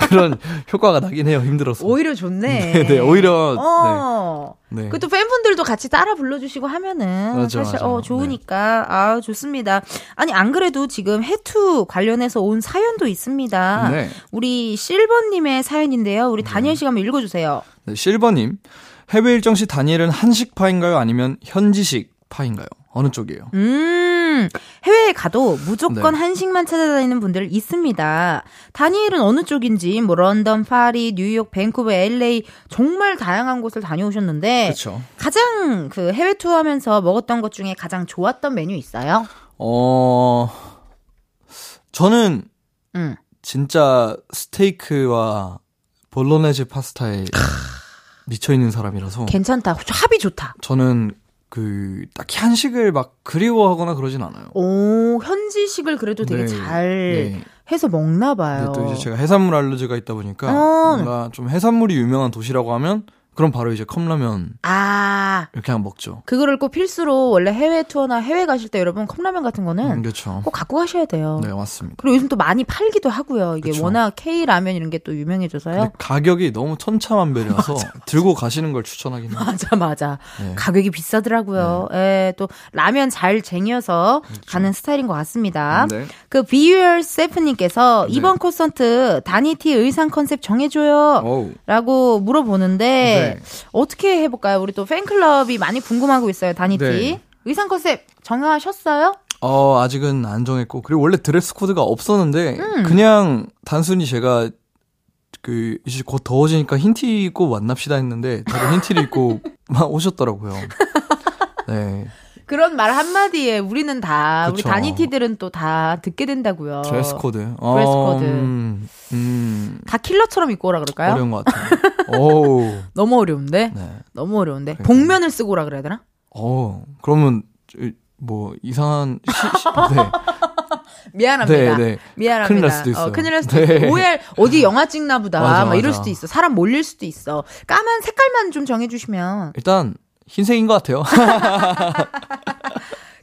그런 효과가 나긴 해요 힘들어서 오히려 좋네. 네, 네, 오히려 어. 네. 그또 팬분들도 같이 따라 불러주시고 하면은 맞아, 사실 맞아. 어 좋으니까 아 좋습니다. 아니 안 그래도 지금 해투 관련해서 온 사연도 있습니다. 네. 우리 실버님의 사연인데요. 우리 다니엘 씨가 한번 읽어주세요. 네, 실버님 해외 일정 시 다니엘은 한식파인가요 아니면 현지식 파인가요 어느 쪽이에요? 음, 해외에 가도 무조건 네. 한식만 찾아다니는 분들 있습니다. 다니엘은 어느 쪽인지, 뭐, 런던, 파리, 뉴욕, 밴쿠버, LA, 정말 다양한 곳을 다녀오셨는데, 그렇죠. 가장 그 해외 투어 하면서 먹었던 것 중에 가장 좋았던 메뉴 있어요? 어 저는 음. 진짜 스테이크와 볼로네즈 파스타에 미쳐 있는 사람이라서 괜찮다. 합이 좋다. 저는 그 딱히 한식을 막 그리워하거나 그러진 않아요. 오, 현지식을 그래도 되게 네, 잘 네. 해서 먹나 봐요. 또 이제 제가 해산물 알러지가 있다 보니까 어. 뭔가 좀 해산물이 유명한 도시라고 하면 그럼 바로 이제 컵라면 아, 이렇게 그냥 먹죠. 그거를 꼭 필수로 원래 해외 투어나 해외 가실 때 여러분 컵라면 같은 거는 음, 그렇죠. 꼭 갖고 가셔야 돼요. 네 맞습니다. 그리고 요즘 또 많이 팔기도 하고요. 이게 그쵸. 워낙 K 라면 이런 게 또 유명해져서요. 가격이 너무 천차만별이라서 들고 가시는 걸 추천하긴 해요. 맞아, 맞아. 네. 가격이 비싸더라고요. 예, 또 라면 잘 쟁여서 그렇죠. 가는 스타일인 것 같습니다. 네. 그 Be Yourself님께서 네. 이번 콘서트 다니티 의상 컨셉 정해줘요. 어우. 라고 물어보는데 네. 어떻게 해볼까요? 우리 또 팬클럽이 많이 궁금하고 있어요. 다니티 네. 의상 컨셉 정하셨어요? 어, 아직은 안 정했고. 그리고 원래 드레스 코드가 없었는데, 음. 그냥 단순히 제가, 그, 이제 곧 더워지니까 흰 티 입고 만납시다 했는데, 다들 흰 티를 입고 막 오셨더라고요. 네. 그런 말 한마디에 우리는 다 우리 그쵸. 다니티들은 또 다 듣게 된다고요. 드레스 코드. 드레스 어, 코드. 음, 음, 다 킬러처럼 입고 오라 그럴까요? 어려운 것 같아요. 오우. 너무 어려운데? 네. 너무 어려운데. 복면을 쓰고 오라 그래야 되나? 어, 그러면, 저, 뭐, 이상한, 시, 시, 네. 미안합니다. 네, 네. 미안합니다. 큰일 날 수도 있어요. 어, 큰일 날 수도 네. 있어. 오해할 어디 영화 찍나 보다. 맞아, 막 이럴 맞아. 수도 있어. 사람 몰릴 수도 있어. 까만 색깔만 좀 정해 주시면. 일단, 흰색인 것 같아요.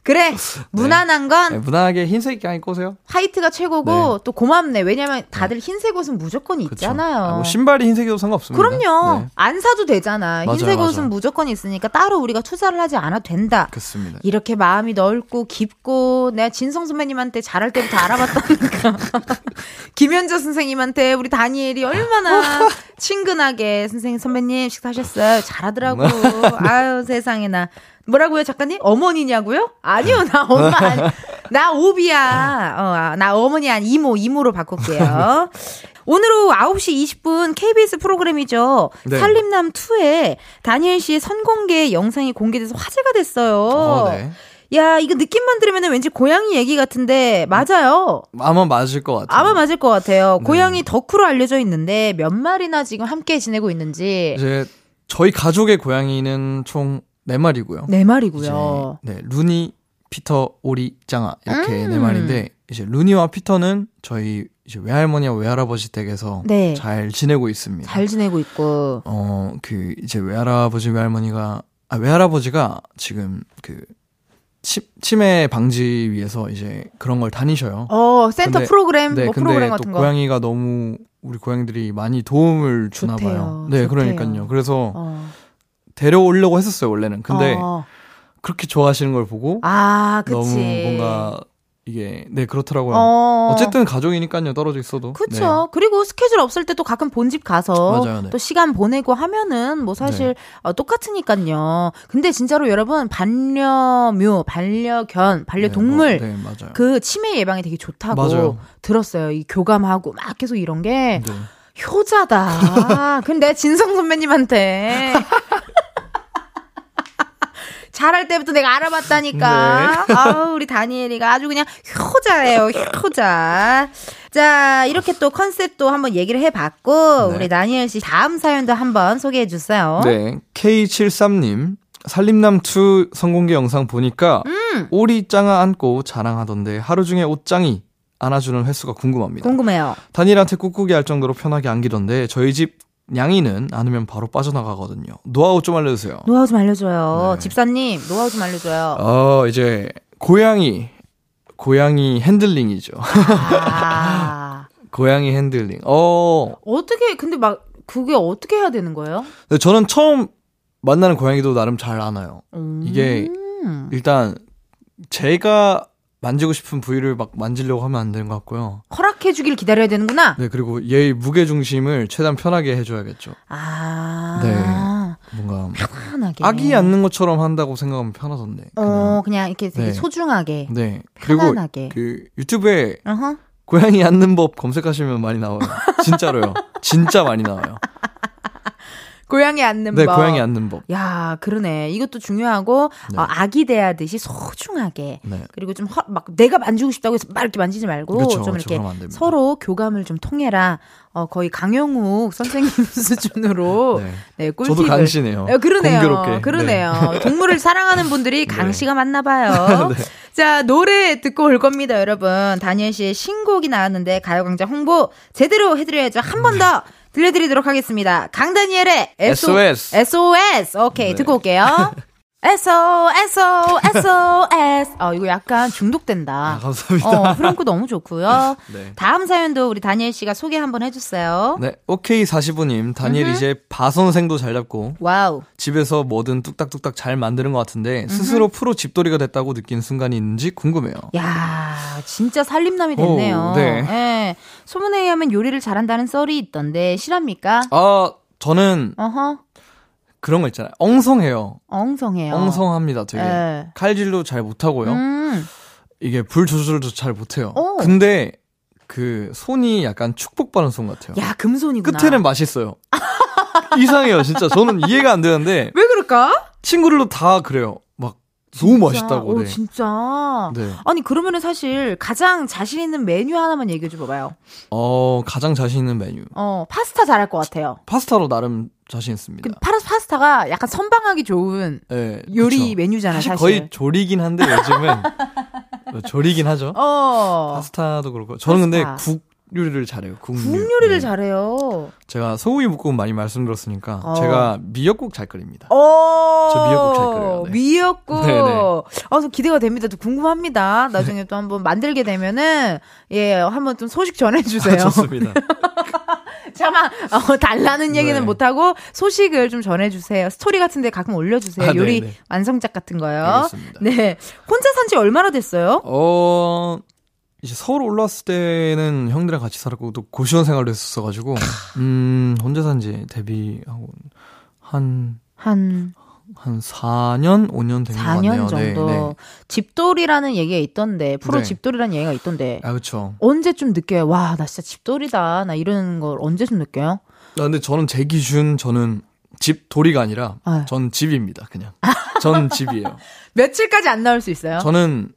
그래. 무난한 건 네, 무난하게 흰색 그냥 입고 오세요. 화이트가 최고고 네. 또 고맙네. 왜냐면 다들 흰색 옷은 무조건. 있잖아요. 아, 뭐 신발이 흰색이도 상관없습니다. 그럼요. 네. 안 사도 되잖아. 맞아요, 흰색 맞아요. 옷은 무조건 있으니까 따로 우리가 투자를 하지 않아도 된다. 그렇습니다. 이렇게 마음이 넓고 깊고 내가 진성 선배님한테 잘할 때부터 알아봤다니까. 김현자 선생님한테 우리 다니엘이 얼마나 친근하게 선생님 선배님 식사하셨어요. 잘하더라고. 아유 세상에나. 뭐라고요 작가님? 어머니냐고요? 아니요 나 엄마 아니, 나 오비야. 어, 아, 나 어머니 아니 이모 이모로 바꿀게요. 오늘 오후 9시 20분 KBS 프로그램이죠. 네. 살림남 2에 다니엘 씨의 선공개 영상이 공개돼서 화제가 됐어요. 어, 네. 야, 이거 느낌만 들으면 왠지 고양이 얘기 같은데, 맞아요. 아마 맞을 것 같아요. 아마 맞을 것 같아요. 네. 고양이 덕후로 알려져 있는데, 몇 마리나 지금 함께 지내고 있는지. 이제 저희 가족의 고양이는 총 네 마리고요. 네 마리고요. 네, 루니, 피터, 오리, 짱아 이렇게 음. 네 마리인데 이제 루니와 피터는 저희 이제 외할머니와 외할아버지 댁에서 네. 잘 지내고 있습니다. 잘 지내고 있고. 어, 그 이제 외할아버지 외할머니가 아 외할아버지가 지금 그 치, 치매 방지 위해서 이제 그런 걸 다니셔요. 어, 센터 근데- 프로그램, 네, 뭐 근데 프로그램 또 같은 거. 고양이가 너무 우리 고양이들이 많이 도움을 주나 좋대요. 봐요. 네, 좋대요. 그러니까요. 그래서 어. 데려오려고 했었어요, 원래는. 근데 어. 그렇게 좋아하시는 걸 보고 아, 그치. 너무 뭔가 이게 네 그렇더라고요. 어. 어. 쨌든 가족이니까요 떨어져 있어도. 그쵸. 그리고 스케줄 없을 때 또 가끔 본집 가서 맞아요, 네. 또 시간 보내고 하면은 뭐 사실 어, 똑같으니까요. 근데 진짜로 여러분 반려묘, 반려견, 네, 반려동물 뭐, 네 맞아요. 그 치매 예방에 되게 좋다고 맞아요. 들었어요. 이 교감하고 막 계속 이런 게 네. 효자다. 근데 진성 선배님한테 잘할 때부터 내가 알아봤다니까. 네. 아우, 우리 다니엘이가 아주 그냥 효자예요, 효자. 자, 이렇게 또 컨셉도 한번 얘기를 해봤고, 네. 우리 다니엘 씨 다음 사연도 한번 소개해 주세요. 네 K73님 살림남2 선공개 영상 보니까 음. 오리 짱아 안고 자랑하던데 하루 중에 오짱이 안아주는 횟수가 궁금합니다. 궁금해요. 다니엘한테 꾹꾹이 할 정도로 편하게 안기던데 저희 집 냥이는 안으면 바로 빠져나가거든요. 노하우 좀 알려주세요. 노하우 좀 알려줘요. 네. 집사님, 노하우 좀 알려줘요. 어 이제 고양이 고양이 핸들링이죠. 아. 고양이 핸들링. 어 어떻게, 근데 막, 그게 어떻게 해야 되는 거예요? 저는 처음 만나는 고양이도 나름 잘 안아요. 이게 음. 일단 제가 만지고 싶은 부위를 막 만지려고 하면 안 되는 것 같고요. 허락해 주길 기다려야 되는구나. 네 그리고 얘의 무게 중심을 최대한 편하게 해줘야겠죠. 아. 네. 뭔가 편하게. 아기 안는 것처럼 한다고 생각하면 편하던데. 그냥. 어, 그냥 이렇게 되게 네. 소중하게. 네. 그리고 편안하게. 그 유튜브에 어허. 고양이 앉는 법 검색하시면 많이 나와요. 진짜로요. 진짜 많이 나와요. 고양이 앉는 네, 법. 고양이 앉는 법. 야, 그러네. 이것도 중요하고 네. 어, 아기 대하듯이 소중하게. 네. 그리고 좀 막 내가 만지고 싶다고 해서 막 이렇게 만지지 말고 그쵸, 좀 그쵸, 이렇게. 서로 교감을 좀 통해라. 어, 거의 강영욱 선생님 수준으로 네. 네, 꿀팁을. 저도 강시네요. 어, 그러네요. 공교롭게. 그러네요. 동물을 사랑하는 분들이 네. 강씨가 맞나 봐요. 네. 자, 노래 듣고 올 겁니다, 여러분. 다니엘 씨의 신곡이 나왔는데 가요광장 홍보 제대로 해드려야죠. 한 번 더 들려드리도록 하겠습니다. 강다니엘의 SOS. SOS. 오케이, 네. 듣고 올게요. SOS, SOS. 어, 이거 약간 중독된다. 아, 감사합니다. 어, 프랑크 너무 좋고요. 네. 다음 사연도 우리 다니엘 씨가 소개 한번 해주세요. 네, 오케이 45님, 다니엘 이제 바선생도 잘 잡고, wow. 집에서 뭐든 뚝딱뚝딱 잘 만드는 것 같은데, 스스로 프로 집돌이가 됐다고 느낀 순간이 있는지 궁금해요. 야, 진짜 살림남이 됐네요. 오, 네. 예. 소문에 의하면 요리를 잘한다는 썰이 있던데 실합니까? 아, 저는 어허. 그런 거 있잖아요. 엉성해요. 엉성해요. 엉성합니다, 되게. 예. 칼질도 잘 못하고요. 음. 이게 불 조절도 잘 못해요. 오. 근데, 그, 손이 약간 축복받은 손 같아요. 야, 금손이구나. 끝에는 맛있어요. 이상해요, 진짜. 저는 이해가 안 되는데, 왜 그럴까? 친구들도 다 그래요. 막, 너무 맛있다고. 오, 네. 진짜. 네. 아니, 그러면은 사실 가장 자신 있는 메뉴 하나만 얘기해 줘 봐봐요. 어, 가장 자신 있는 메뉴. 어, 파스타 잘할 것 같아요. 파스타로 나름 자신 있습니다. 그 파스 파스타가 약간 선방하기 좋은 네, 요리 그쵸. 메뉴잖아, 사실 사실. 거의 조리긴 한데 요즘은 뭐 조리긴 하죠. 어. 파스타도 그렇고 저는 근데 파스타. 국 요리를 잘해요. 국, 국 요리를 네. 잘해요. 제가 소고기 볶음 많이 말씀드렸으니까 어. 제가 미역국 잘 끓입니다. 어. 저 미역국 잘 끓여요, 네. 미역국. 네, 네. 아, 저 기대가 됩니다. 또 궁금합니다. 나중에 또 한번 만들게 되면은 예, 한번 좀 소식 전해 주세요. 아, 좋습니다. 잠깐 어, 달라는 얘기는 네. 못 하고 소식을 좀 전해 주세요. 스토리 같은데 가끔 올려 주세요. 아, 네, 요리 네. 완성작 같은 거요. 알겠습니다. 네. 혼자 산지 얼마나 됐어요? 어 이제 서울 올라왔을 때는 형들이랑 같이 살았고 또 고시원 생활도 했었어가지고 음 혼자 산지 데뷔하고 한한 한 4년, 5년 된 것 같네요. 4년 정도. 네, 네. 집돌이라는 얘기가 있던데, 프로 네. 집돌이라는 얘기가 있던데, 아, 그쵸. 언제쯤 느껴요? 와, 나 진짜 집돌이다. 나 이러는 걸 언제쯤 느껴요? 아, 근데 저는 제 기준, 저는 집 돌이가 아니라, 네. 전 집입니다, 그냥. 전 집이에요. 며칠까지 안 나올 수 있어요? 저는,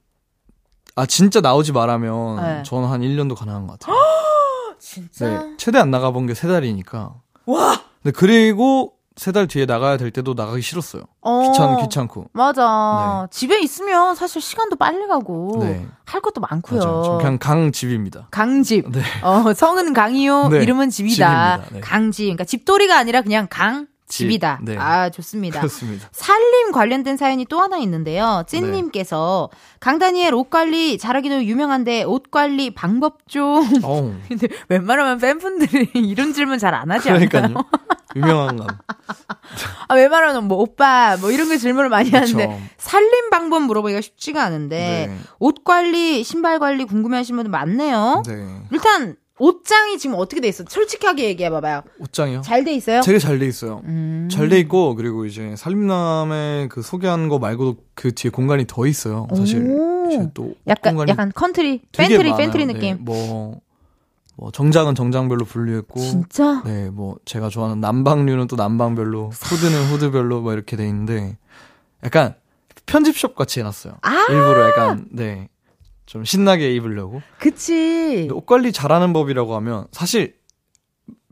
아, 진짜 나오지 말하면, 네. 저는 한 1년도 가능한 것 같아요. 진짜? 네. 최대 안 나가본 게세 달이니까. 와! 네, 그리고 세 달 뒤에 나가야 될 때도 나가기 싫었어요. 어. 귀찮, 귀찮고. 맞아. 집에 있으면 사실 시간도 빨리 가고, 네. 할 것도 많고요. 맞아요. 저 그냥 강 집입니다. 강집. 네. 어, 성은 강이요. 네, 이름은 집이다. 네. 강집. 그러니까 집돌이가 아니라 그냥 강, 집. 집이다. 네. 아, 좋습니다. 그렇습니다. 살림 관련된 사연이 또 하나 있는데요. 찐님께서 네. 강다니엘 옷 관리 잘하기도 유명한데 옷 관리 방법 좀. 어우. 근데 웬만하면 팬분들이 이런 질문 잘 안 하지 않나요? 그러니까요. 유명한 감. 아, 웬만하면 뭐 오빠 뭐 이런 게 질문을 많이 하는데 그쵸. 살림 방법 물어보기가 쉽지가 않은데 네. 옷 관리, 신발 관리 궁금해하시는 분들 많네요. 네. 일단 옷장이 지금 어떻게 돼 있어? 솔직하게 얘기해 봐봐요. 옷장이요? 잘 돼 있어요? 되게 잘 돼 있어요. 음. 잘돼 있고 그리고 이제 살림남의 그 소개한 거 말고도 그 뒤에 공간이 더 있어요. 사실 또 약간 약간 컨트리, 팬트리, 많아요. 팬트리 네, 느낌. 뭐, 뭐 정장은 정장별로 분류했고 진짜? 네, 뭐 제가 좋아하는 남방류는 또 남방별로, 후드는 후드별로 뭐 이렇게 돼 있는데 약간 편집숍 같이 해놨어요. 아! 일부러 약간 네. 좀 신나게 입으려고. 그치. 옷 관리 잘하는 법이라고 하면 사실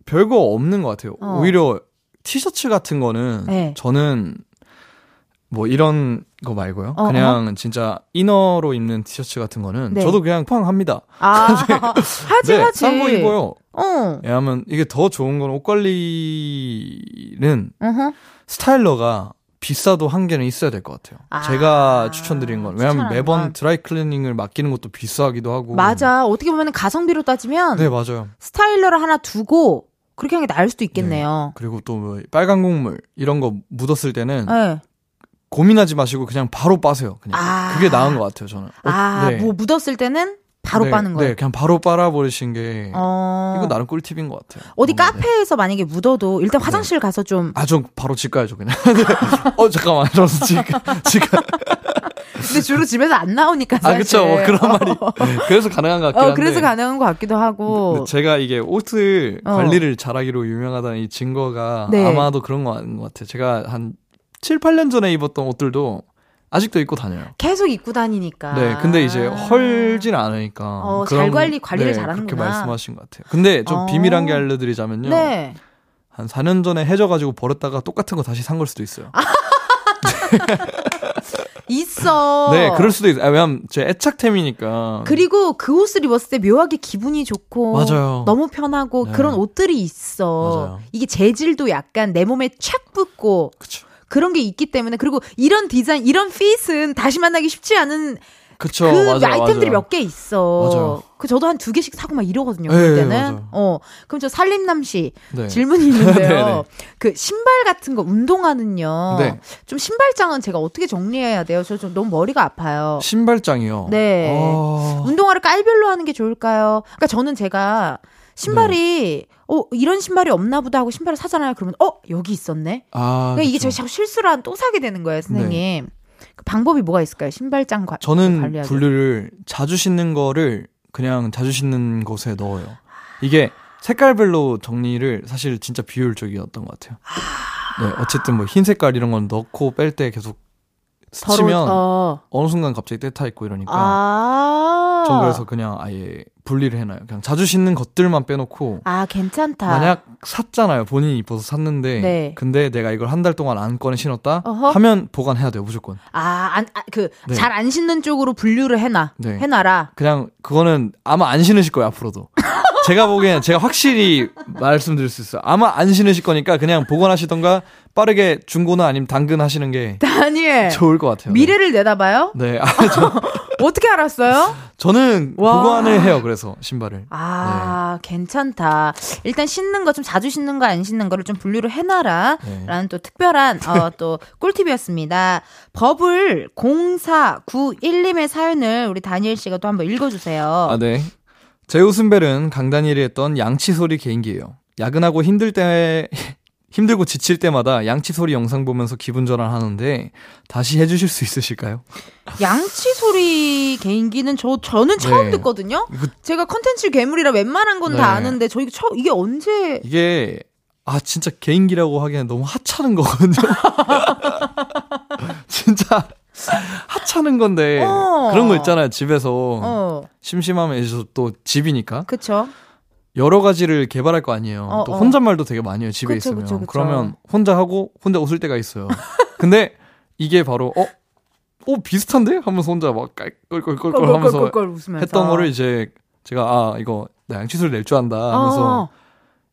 별거 없는 것 같아요. 어. 오히려 티셔츠 같은 거는 네. 저는 뭐 이런 거 말고요. 어, 그냥 진짜 이너로 입는 티셔츠 같은 거는 네. 저도 그냥 팡 합니다. 아, 하지, 네, 하지. 싼거 입어요. 어. 왜냐하면 이게 더 좋은 건 옷 관리는. 스타일러가 비싸도 한 개는 있어야 될 것 같아요. 아, 제가 추천드리는 건 왜냐하면 매번 건. 드라이 클리닝을 맡기는 것도 비싸기도 하고. 맞아. 어떻게 보면 가성비로 따지면 네 맞아요. 스타일러를 하나 두고 그렇게 하는 게 나을 수도 있겠네요. 그리고 또 뭐 빨간 곡물 이런 거 묻었을 때는 네. 고민하지 마시고 그냥 바로 빠세요. 그냥 아. 그게 나은 것 같아요. 저는. 옷- 아, 네. 뭐 묻었을 때는 바로 네, 빠는 거예요. 네, 그냥 바로 빨아 버리신 게 어. 이거 나름 꿀팁인 것 같아요. 어디 네. 카페에서 만약에 묻어도 일단 화장실 가서 좀 아, 저 바로 집 가야죠, 그냥. 어, 잠깐만. 이러면서 집, 가- 집. 가- 근데 주로 집에서 안 나오니까 사실. 아. 뭐 그런 어. 말이. 그래서 가능한 것 같긴 어, 한데. 그래서 가능한 것 같기도 하고. 제가 이게 옷을 어. 관리를 잘하기로 유명하다는 이 증거가 네. 아마도 그런 거것 같아요. 제가 한 7, 8년 전에 입었던 옷들도 아직도 입고 다녀요. 계속 입고 다니니까. 네, 근데 이제 헐진 않으니까. 어, 잘 관리- 관리를 네, 잘하는구나. 그렇게 말씀하신 것 같아요. 근데 좀 어. 비밀한 게 알려드리자면요. 네. 한 4년 전에 해져가지고 버렸다가 똑같은 거 다시 산 걸 수도 있어요. 아, 있어. 네, 그럴 수도 있어요. 아, 왜냐면 제 애착템이니까. 그리고 그 옷을 입었을 때 묘하게 기분이 좋고 맞아요. 너무 편하고 네. 그런 옷들이 있어. 맞아요. 이게 재질도 약간 내 몸에 착 붙고 그쵸. 그런 게 있기 때문에 그리고 이런 디자인, 이런 핏은 다시 만나기 쉽지 않은 그쵸. 그 맞아, 아이템들이. 몇 개 있어. 맞아요. 그 저도 한 두 개씩 사고 막 이러거든요. 네, 그럴 때는. 맞아요. 어. 그럼 저 살림남 씨 네. 질문이 있는데요. 네네. 그 신발 같은 거 운동화는요. 네. 좀 신발장은 제가 어떻게 정리해야 돼요? 저 좀 너무 머리가 아파요. 신발장이요. 네. 아, 운동화를 깔별로 하는 게 좋을까요? 그러니까 저는 제가 신발이 어 이런 신발이 없나 보다 하고 신발을 사잖아요. 그러면 어 여기 있었네. 아, 그러니까 이게. 제가 자꾸 실수를 한 또 사게 되는 거예요, 선생님. 그 방법이 뭐가 있을까요? 신발장 과, 저는 관리하기. 분류를 자주 신는 거를 그냥 자주 신는 곳에 넣어요. 이게 색깔별로 정리를 사실 진짜 비효율적이었던 것 같아요. 네, 어쨌든 뭐 흰 색깔 이런 건 넣고 뺄 때 계속 스치면 어. 어느 순간 갑자기 때타 있고 이러니까 아. 전 그래서 그냥 아예 분리를 해놔요. 그냥 자주 신는 것들만 빼놓고 아, 괜찮다. 만약 샀잖아요. 본인이 입어서 샀는데 네. 근데 내가 이걸 한 달 동안 안 꺼내 신었다 어허. 하면 보관해야 돼요. 무조건. 아, 안, 아, 그, 네. 잘안 신는 쪽으로 분류를 해놔. 네. 해놔라. 그냥 그거는 아마 안 신으실 거예요 앞으로도. 제가 보기엔 제가 확실히 말씀드릴 수 있어요. 아마 안 신으실 거니까 그냥 보관하시던가 빠르게 중고나 아니면 당근 하시는 게 다니엘. 좋을 것 같아요. 미래를 내다봐요? 네, 아, 저, 어떻게 알았어요? 저는 와. 보관을 해요. 그래서 신발을. 아, 괜찮다. 일단 신는 거 좀 자주 신는 거 안 신는 거를 좀 분류를 해놔라. 네. 라는 또 특별한, 어, 또 꿀팁이었습니다. 버블 0491님의 사연을 우리 다니엘 씨가 또 한번 읽어주세요. 아, 네. 제 웃음벨은 강다니엘이 했던 양치 소리 개인기예요. 야근하고 힘들 때 힘들고 지칠 때마다 양치 소리 영상 보면서 기분 전환하는데 다시 해주실 수 있으실까요? 양치 소리 개인기는 저, 저는 처음 네. 듣거든요? 그- 제가 컨텐츠 괴물이라 웬만한 건다 네. 아는데, 저 이거 처, 이게 언제, 이게 아 진짜 개인기라고 하기엔 너무 하찮은 거거든요. 진짜 하찮은 건데 어. 그런 거 있잖아요 집에서 어, 심심하면 이제 또 집이니까 그쵸. 여러 가지를 개발할 거 아니에요. 어, 또 어. 혼잣말도 되게 많이 해요 집에 그쵸, 있으면. 그쵸, 그쵸. 그러면 혼자 하고 혼자 웃을 때가 있어요. 근데 이게 바로 어, 어 비슷한데 하면서 혼자 막 깔깔깔깔 하면서 웃으면서. 했던 거를 이제 제가 아 이거 나 양치 소리 낼줄 안다 하면서 어.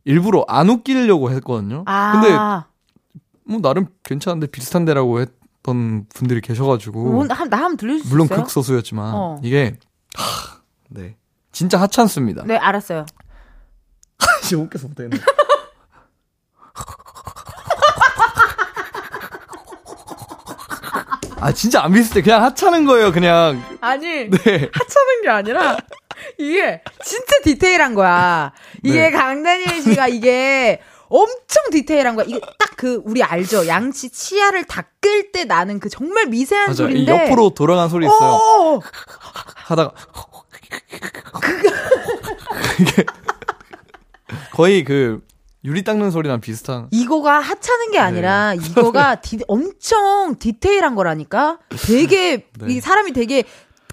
일부러 안 웃기려고 했거든요. 아. 근데 뭐 나름 괜찮은데 비슷한데라고 했던 분들이 계셔가지고 뭐, 나, 나 한번 들려줄 수 물론? 극소수였지만 어. 이게 하, 네 진짜 하찮습니다. 네, 알았어요. 지금 웃겨서 못하겠네. 아 진짜 안 비슷해. 그냥 하찮은 거예요. 그냥. 아니. 네. 하찮은 게 아니라 이게 진짜 디테일한 거야. 이게 네. 강다니엘 씨가 이게 엄청 디테일한 거야. 이게 딱그 우리 알죠. 양치 치아를 닦을 때 나는 그 정말 미세한 맞아. 소리인데 옆으로 돌아간 소리 있어요. 어어! 하다가 그게 거의 그 유리 닦는 소리랑 비슷한. 이거가 하찮은 게 네. 아니라 이거가 디, 엄청 디테일한 거라니까. 되게 네. 이 사람이 되게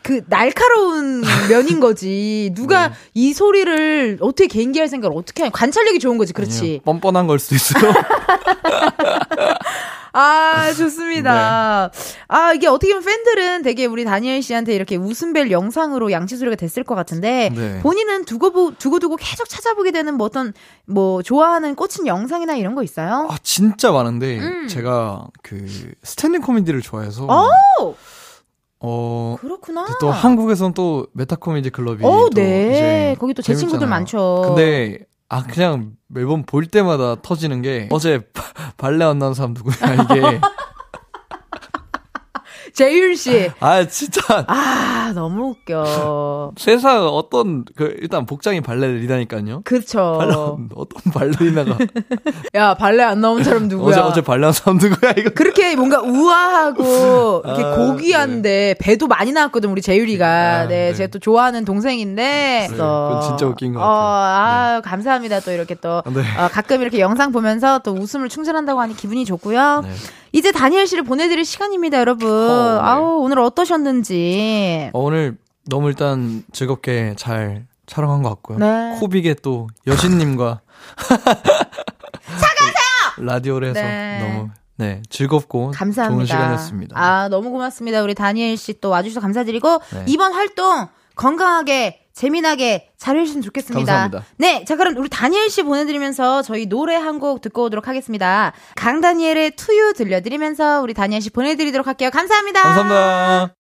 그 날카로운 면인 거지. 누가 네. 이 소리를 어떻게 개인기 할 생각을 어떻게 하냐. 관찰력이 좋은 거지. 그렇지. 아니요, 뻔뻔한 걸 수도 있어요. 아, 좋습니다. 네. 아, 이게 어떻게 보면 팬들은 되게 우리 다니엘 씨한테 이렇게 웃음벨 영상으로 양치 소리가 됐을 것 같은데 네. 본인은 두고 보, 두고 두고 계속 찾아보게 되는 뭐 어떤 뭐 좋아하는 꽂힌 영상이나 이런 거 있어요? 아 진짜 많은데 음. 제가 그 스탠딩 코미디를 좋아해서 오! 어. 그렇구나. 또 한국에선 또 메타 코미디 클럽이 어, 또 네. 거기 또 제 친구들. 많죠. 근데 아 그냥 매번 볼 때마다 터지는 게 어제 바- 발레 안 나온 사람 누구냐 이게 재율 씨. 아 진짜 아, 너무 웃겨. 세상 어떤 그 일단 복장이 발레리나니까요. 그쵸. 발레 어떤 발레리나가 야, 발레 안 나온 사람 누구야? 어제 어제 발레 한 사람 누구야 이거 그렇게 뭔가 우아하고 이렇게 아, 고귀한데 배도 많이 나왔거든 우리 재율이가 아, 네, 네. 제가 또 좋아하는 동생인데 네, 그건 진짜 웃긴 것 어, 같아요. 아 감사합니다 또 이렇게 또 네. 어, 가끔 이렇게 영상 보면서 또 웃음을 충전한다고 하니 기분이 좋고요 네. 이제 다니엘 씨를 보내드릴 시간입니다 여러분 어, 네. 아우 오늘 어떠셨는지 어, 오늘 너무 일단 즐겁게 잘 촬영한 것 같고요. 네. 코빅에 또 여신님과 사가세요 라디오를 해서 네. 너무 네 즐겁고 감사합니다. 좋은 시간이었습니다. 아, 너무 고맙습니다. 우리 다니엘 씨 또 와주셔서 감사드리고, 네. 이번 활동 건강하게, 재미나게 잘 해주시면 좋겠습니다. 감사합니다. 네, 자, 그럼 우리 다니엘 씨 보내드리면서 저희 노래 한 곡 듣고 오도록 하겠습니다. 강다니엘의 투유 들려드리면서 우리 다니엘 씨 보내드리도록 할게요. 감사합니다. 감사합니다.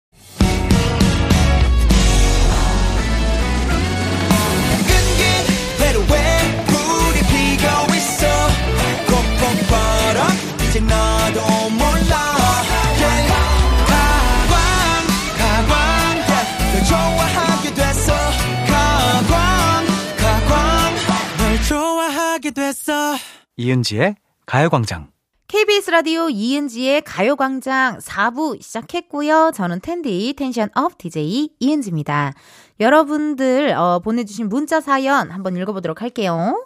됐어 이은지의 가요광장. KBS 라디오 이은지의 가요광장 4부 시작했고요. 저는 텐디 tension up DJ 이은지입니다. 여러분들 어, 보내주신 문자 사연 한번 읽어보도록 할게요.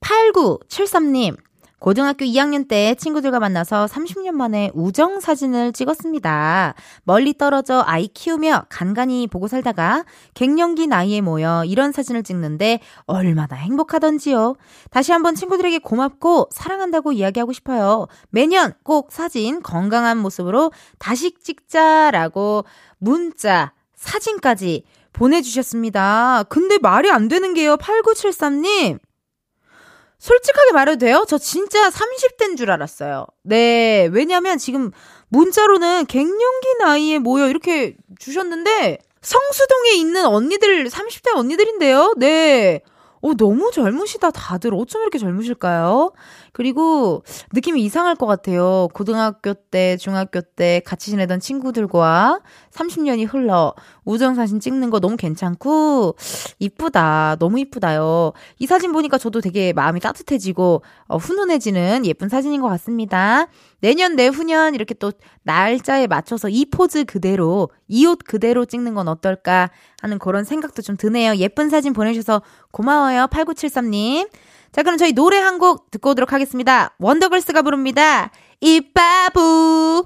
8973님 고등학교 2학년 때 친구들과 만나서 30년 만에 우정 사진을 찍었습니다. 멀리 떨어져 아이 키우며 간간히 보고 살다가 갱년기 나이에 모여 이런 사진을 찍는데 얼마나 행복하던지요. 다시 한번 친구들에게 고맙고 사랑한다고 이야기하고 싶어요. 매년 꼭 사진 건강한 모습으로 다시 찍자라고 문자, 사진까지 보내주셨습니다. 근데 말이 안 되는 게요. 8973님. 솔직하게 말해도 돼요? 저 진짜 30대인 줄 알았어요. 네. 왜냐면 지금 문자로는 갱년기 나이에 모여 이렇게 주셨는데 성수동에 있는 언니들, 30대 언니들인데요. 네. 어, 너무 젊으시다, 다들. 어쩜 이렇게 젊으실까요? 그리고 느낌이 이상할 것 같아요. 고등학교 때, 중학교 때 같이 지내던 친구들과 30년이 흘러 우정사진 찍는 거 너무 괜찮고, 이쁘다. 너무 이쁘다요. 이 사진 보니까 저도 되게 마음이 따뜻해지고, 어, 훈훈해지는 예쁜 사진인 것 같습니다. 내년, 내후년 이렇게 또 날짜에 맞춰서 이 포즈 그대로, 이 옷 그대로 찍는 건 어떨까 하는 그런 생각도 좀 드네요. 예쁜 사진 보내주셔서 고마워요. 8973님. 자, 그럼 저희 노래 한 곡 듣고 오도록 하겠습니다. 원더걸스가 부릅니다. 이 바보.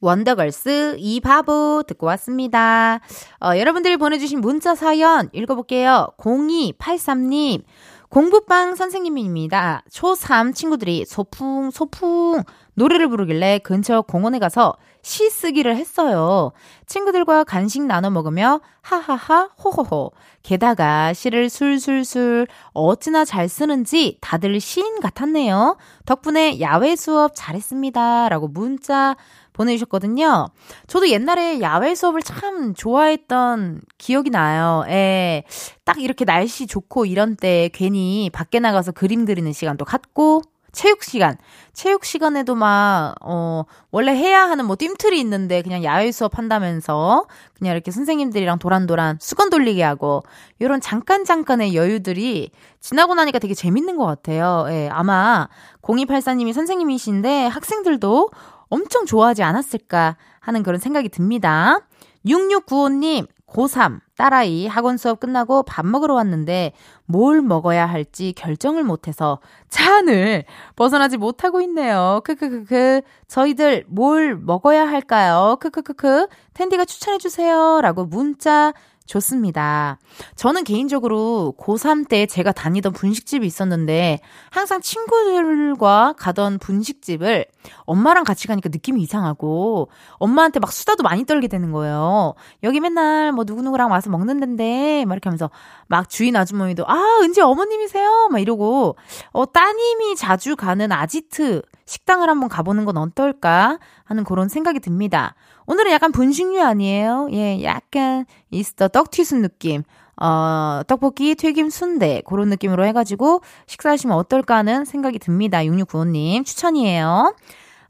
원더걸스 이 바보 듣고 왔습니다. 어, 여러분들이 보내주신 문자 사연 읽어볼게요. 0283님. 공부방 선생님입니다. 초3 친구들이 소풍, 소풍 노래를 부르길래 근처 공원에 가서 시 쓰기를 했어요. 친구들과 간식 나눠 먹으며 하하하 호호호. 게다가 시를 술술술 어찌나 잘 쓰는지 다들 시인 같았네요. 덕분에 야외 수업 잘했습니다. 라고 문자 보내주셨거든요. 저도 옛날에 야외 수업을 참 좋아했던 기억이 나요. 예. 딱 이렇게 날씨 좋고 이런 때 괜히 밖에 나가서 그림 그리는 시간도 갖고 체육 시간. 체육 시간에도 막, 어, 원래 해야 하는 뭐 뜀틀이 있는데 그냥 야외 수업 한다면서 그냥 이렇게 선생님들이랑 도란도란 수건 돌리게 하고 요런 잠깐 잠깐의 여유들이 지나고 나니까 되게 재밌는 것 같아요. 예, 아마 0284님이 선생님이신데 학생들도 엄청 좋아하지 않았을까 하는 그런 생각이 듭니다. 6695님, 고3, 딸아이 학원 수업 끝나고 밥 먹으러 왔는데 뭘 먹어야 할지 결정을 못해서 차 안을 벗어나지 못하고 있네요. 크크크크. 저희들 뭘 먹어야 할까요? 크크크크. 텐디가 추천해 주세요. 라고 문자 좋습니다. 저는 개인적으로 고3 때 제가 다니던 분식집이 있었는데 항상 친구들과 가던 분식집을 엄마랑 같이 가니까 느낌이 이상하고 엄마한테 막 수다도 많이 떨게 되는 거예요. 여기 맨날 뭐 누구누구랑 와서 먹는 데인데 막 이렇게 하면서 막 주인 아주머니도 아, 은지 어머님이세요? 막 이러고 어, 따님이 자주 가는 아지트 식당을 한번 가보는 건 어떨까 하는 그런 생각이 듭니다. 오늘은 약간 분식류 아니에요? 예, 약간 이스터 떡튀순 느낌. 어, 떡볶이, 튀김, 순대 그런 느낌으로 해가지고 식사하시면 어떨까 하는 생각이 듭니다. 6695님 추천이에요.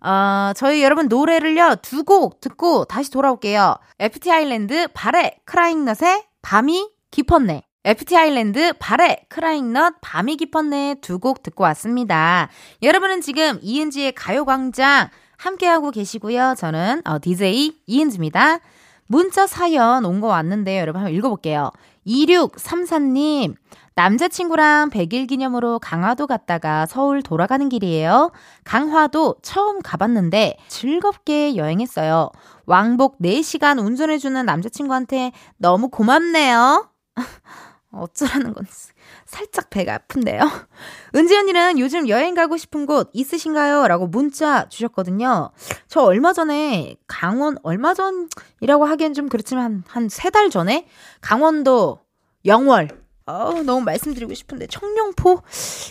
어, 저희 여러분 노래를요 두 곡 듣고 다시 돌아올게요. FT 아일랜드 발의 크라잉넛의 밤이 깊었네. FT 아일랜드 발의 크라잉넛 밤이 깊었네 두 곡 듣고 왔습니다. 여러분은 지금 이은지의 가요광장 함께하고 계시고요. 저는 어, DJ 이은지입니다. 문자 사연 온 거 왔는데 여러분 한번 읽어볼게요. 2634님, 남자친구랑 100일 기념으로 강화도 갔다가 서울 돌아가는 길이에요. 강화도 처음 가봤는데 즐겁게 여행했어요. 왕복 4시간 운전해주는 남자친구한테 너무 고맙네요. 어쩌라는 건지. 살짝 배가 아픈데요. 은지 언니는 요즘 여행 가고 싶은 곳 있으신가요? 라고 문자 주셨거든요. 저 얼마 전에 강원, 얼마 전이라고 하기엔 좀 그렇지만 한 세 달 전에 강원도 영월. 어, 너무 말씀드리고 싶은데 청룡포?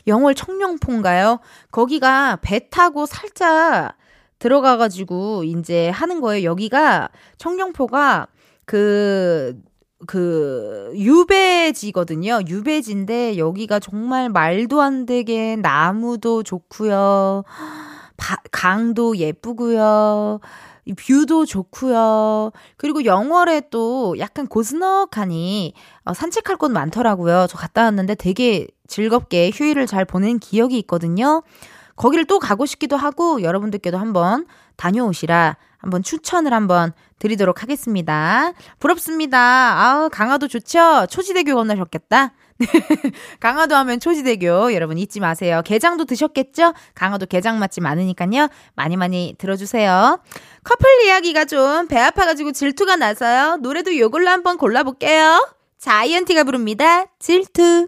영월 청룡포인가요? 거기가 배 타고 살짝 들어가가지고 이제 하는 거예요. 여기가 청룡포가 그, 그, 유배지거든요. 유배지인데, 여기가 정말 말도 안 되게 나무도 좋고요 바, 강도 예쁘고요 뷰도 좋고요. 그리고 영월에 또 약간 고즈넉하니 어, 산책할 곳 많더라고요. 저 갔다 왔는데 되게 즐겁게 휴일을 잘 보낸 기억이 있거든요. 거기를 또 가고 싶기도 하고 여러분들께도 한번 다녀오시라 한번 추천을 한번 드리도록 하겠습니다. 부럽습니다. 아우, 강화도 좋죠? 초지대교 건너셨겠다? 강화도 하면 초지대교 여러분 잊지 마세요. 게장도 드셨겠죠? 강화도 게장 맛집 많으니까요. 많이 많이 들어주세요. 커플 이야기가 좀 배 아파가지고 질투가 나서요. 노래도 요걸로 한번 골라볼게요. 자이언티가 부릅니다. 질투.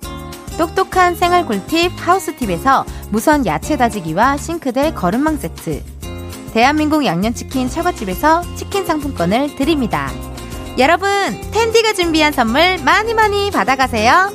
똑똑한 생활 꿀팁 하우스팁에서 무선 야채 다지기와 싱크대 거름망 세트. 대한민국 양념치킨 처갓집에서 치킨 상품권을 드립니다. 여러분, 텐디가 준비한 선물 많이 많이 받아가세요.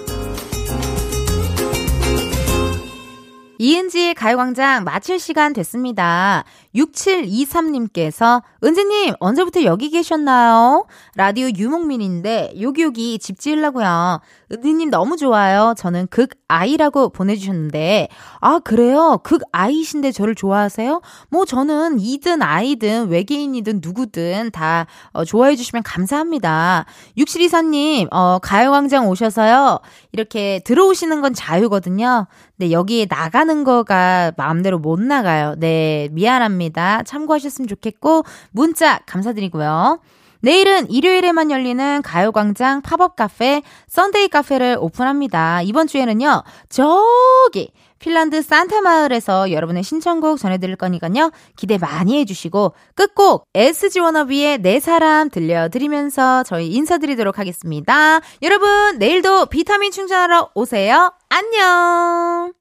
이은지의 가요광장 마칠 시간 됐습니다. 6723님께서 은지님 언제부터 여기 계셨나요? 라디오 유목민인데 여기여기 집 지으려고요. 은지님 너무 좋아요. 저는 극 아이라고 보내주셨는데 아 그래요? 극 아이신데 저를 좋아하세요? 뭐 저는 이든 아이든 외계인이든 누구든 다 어, 좋아해 주시면 감사합니다. 6724님 어, 가요광장 오셔서요 이렇게 들어오시는 건 자유거든요. 네 여기에 나가는 거가 마음대로 못 나가요. 네 미안합니다. 참고하셨으면 좋겠고 문자 감사드리고요. 내일은 일요일에만 열리는 가요광장 팝업 카페 썬데이 카페를 오픈합니다. 이번 주에는요, 저기, 핀란드 산타 마을에서 여러분의 신청곡 전해드릴 거니까요, 기대 많이 해주시고, 끝곡, SG 워너비의 내 사람 들려드리면서 저희 인사드리도록 하겠습니다. 여러분, 내일도 비타민 충전하러 오세요. 안녕!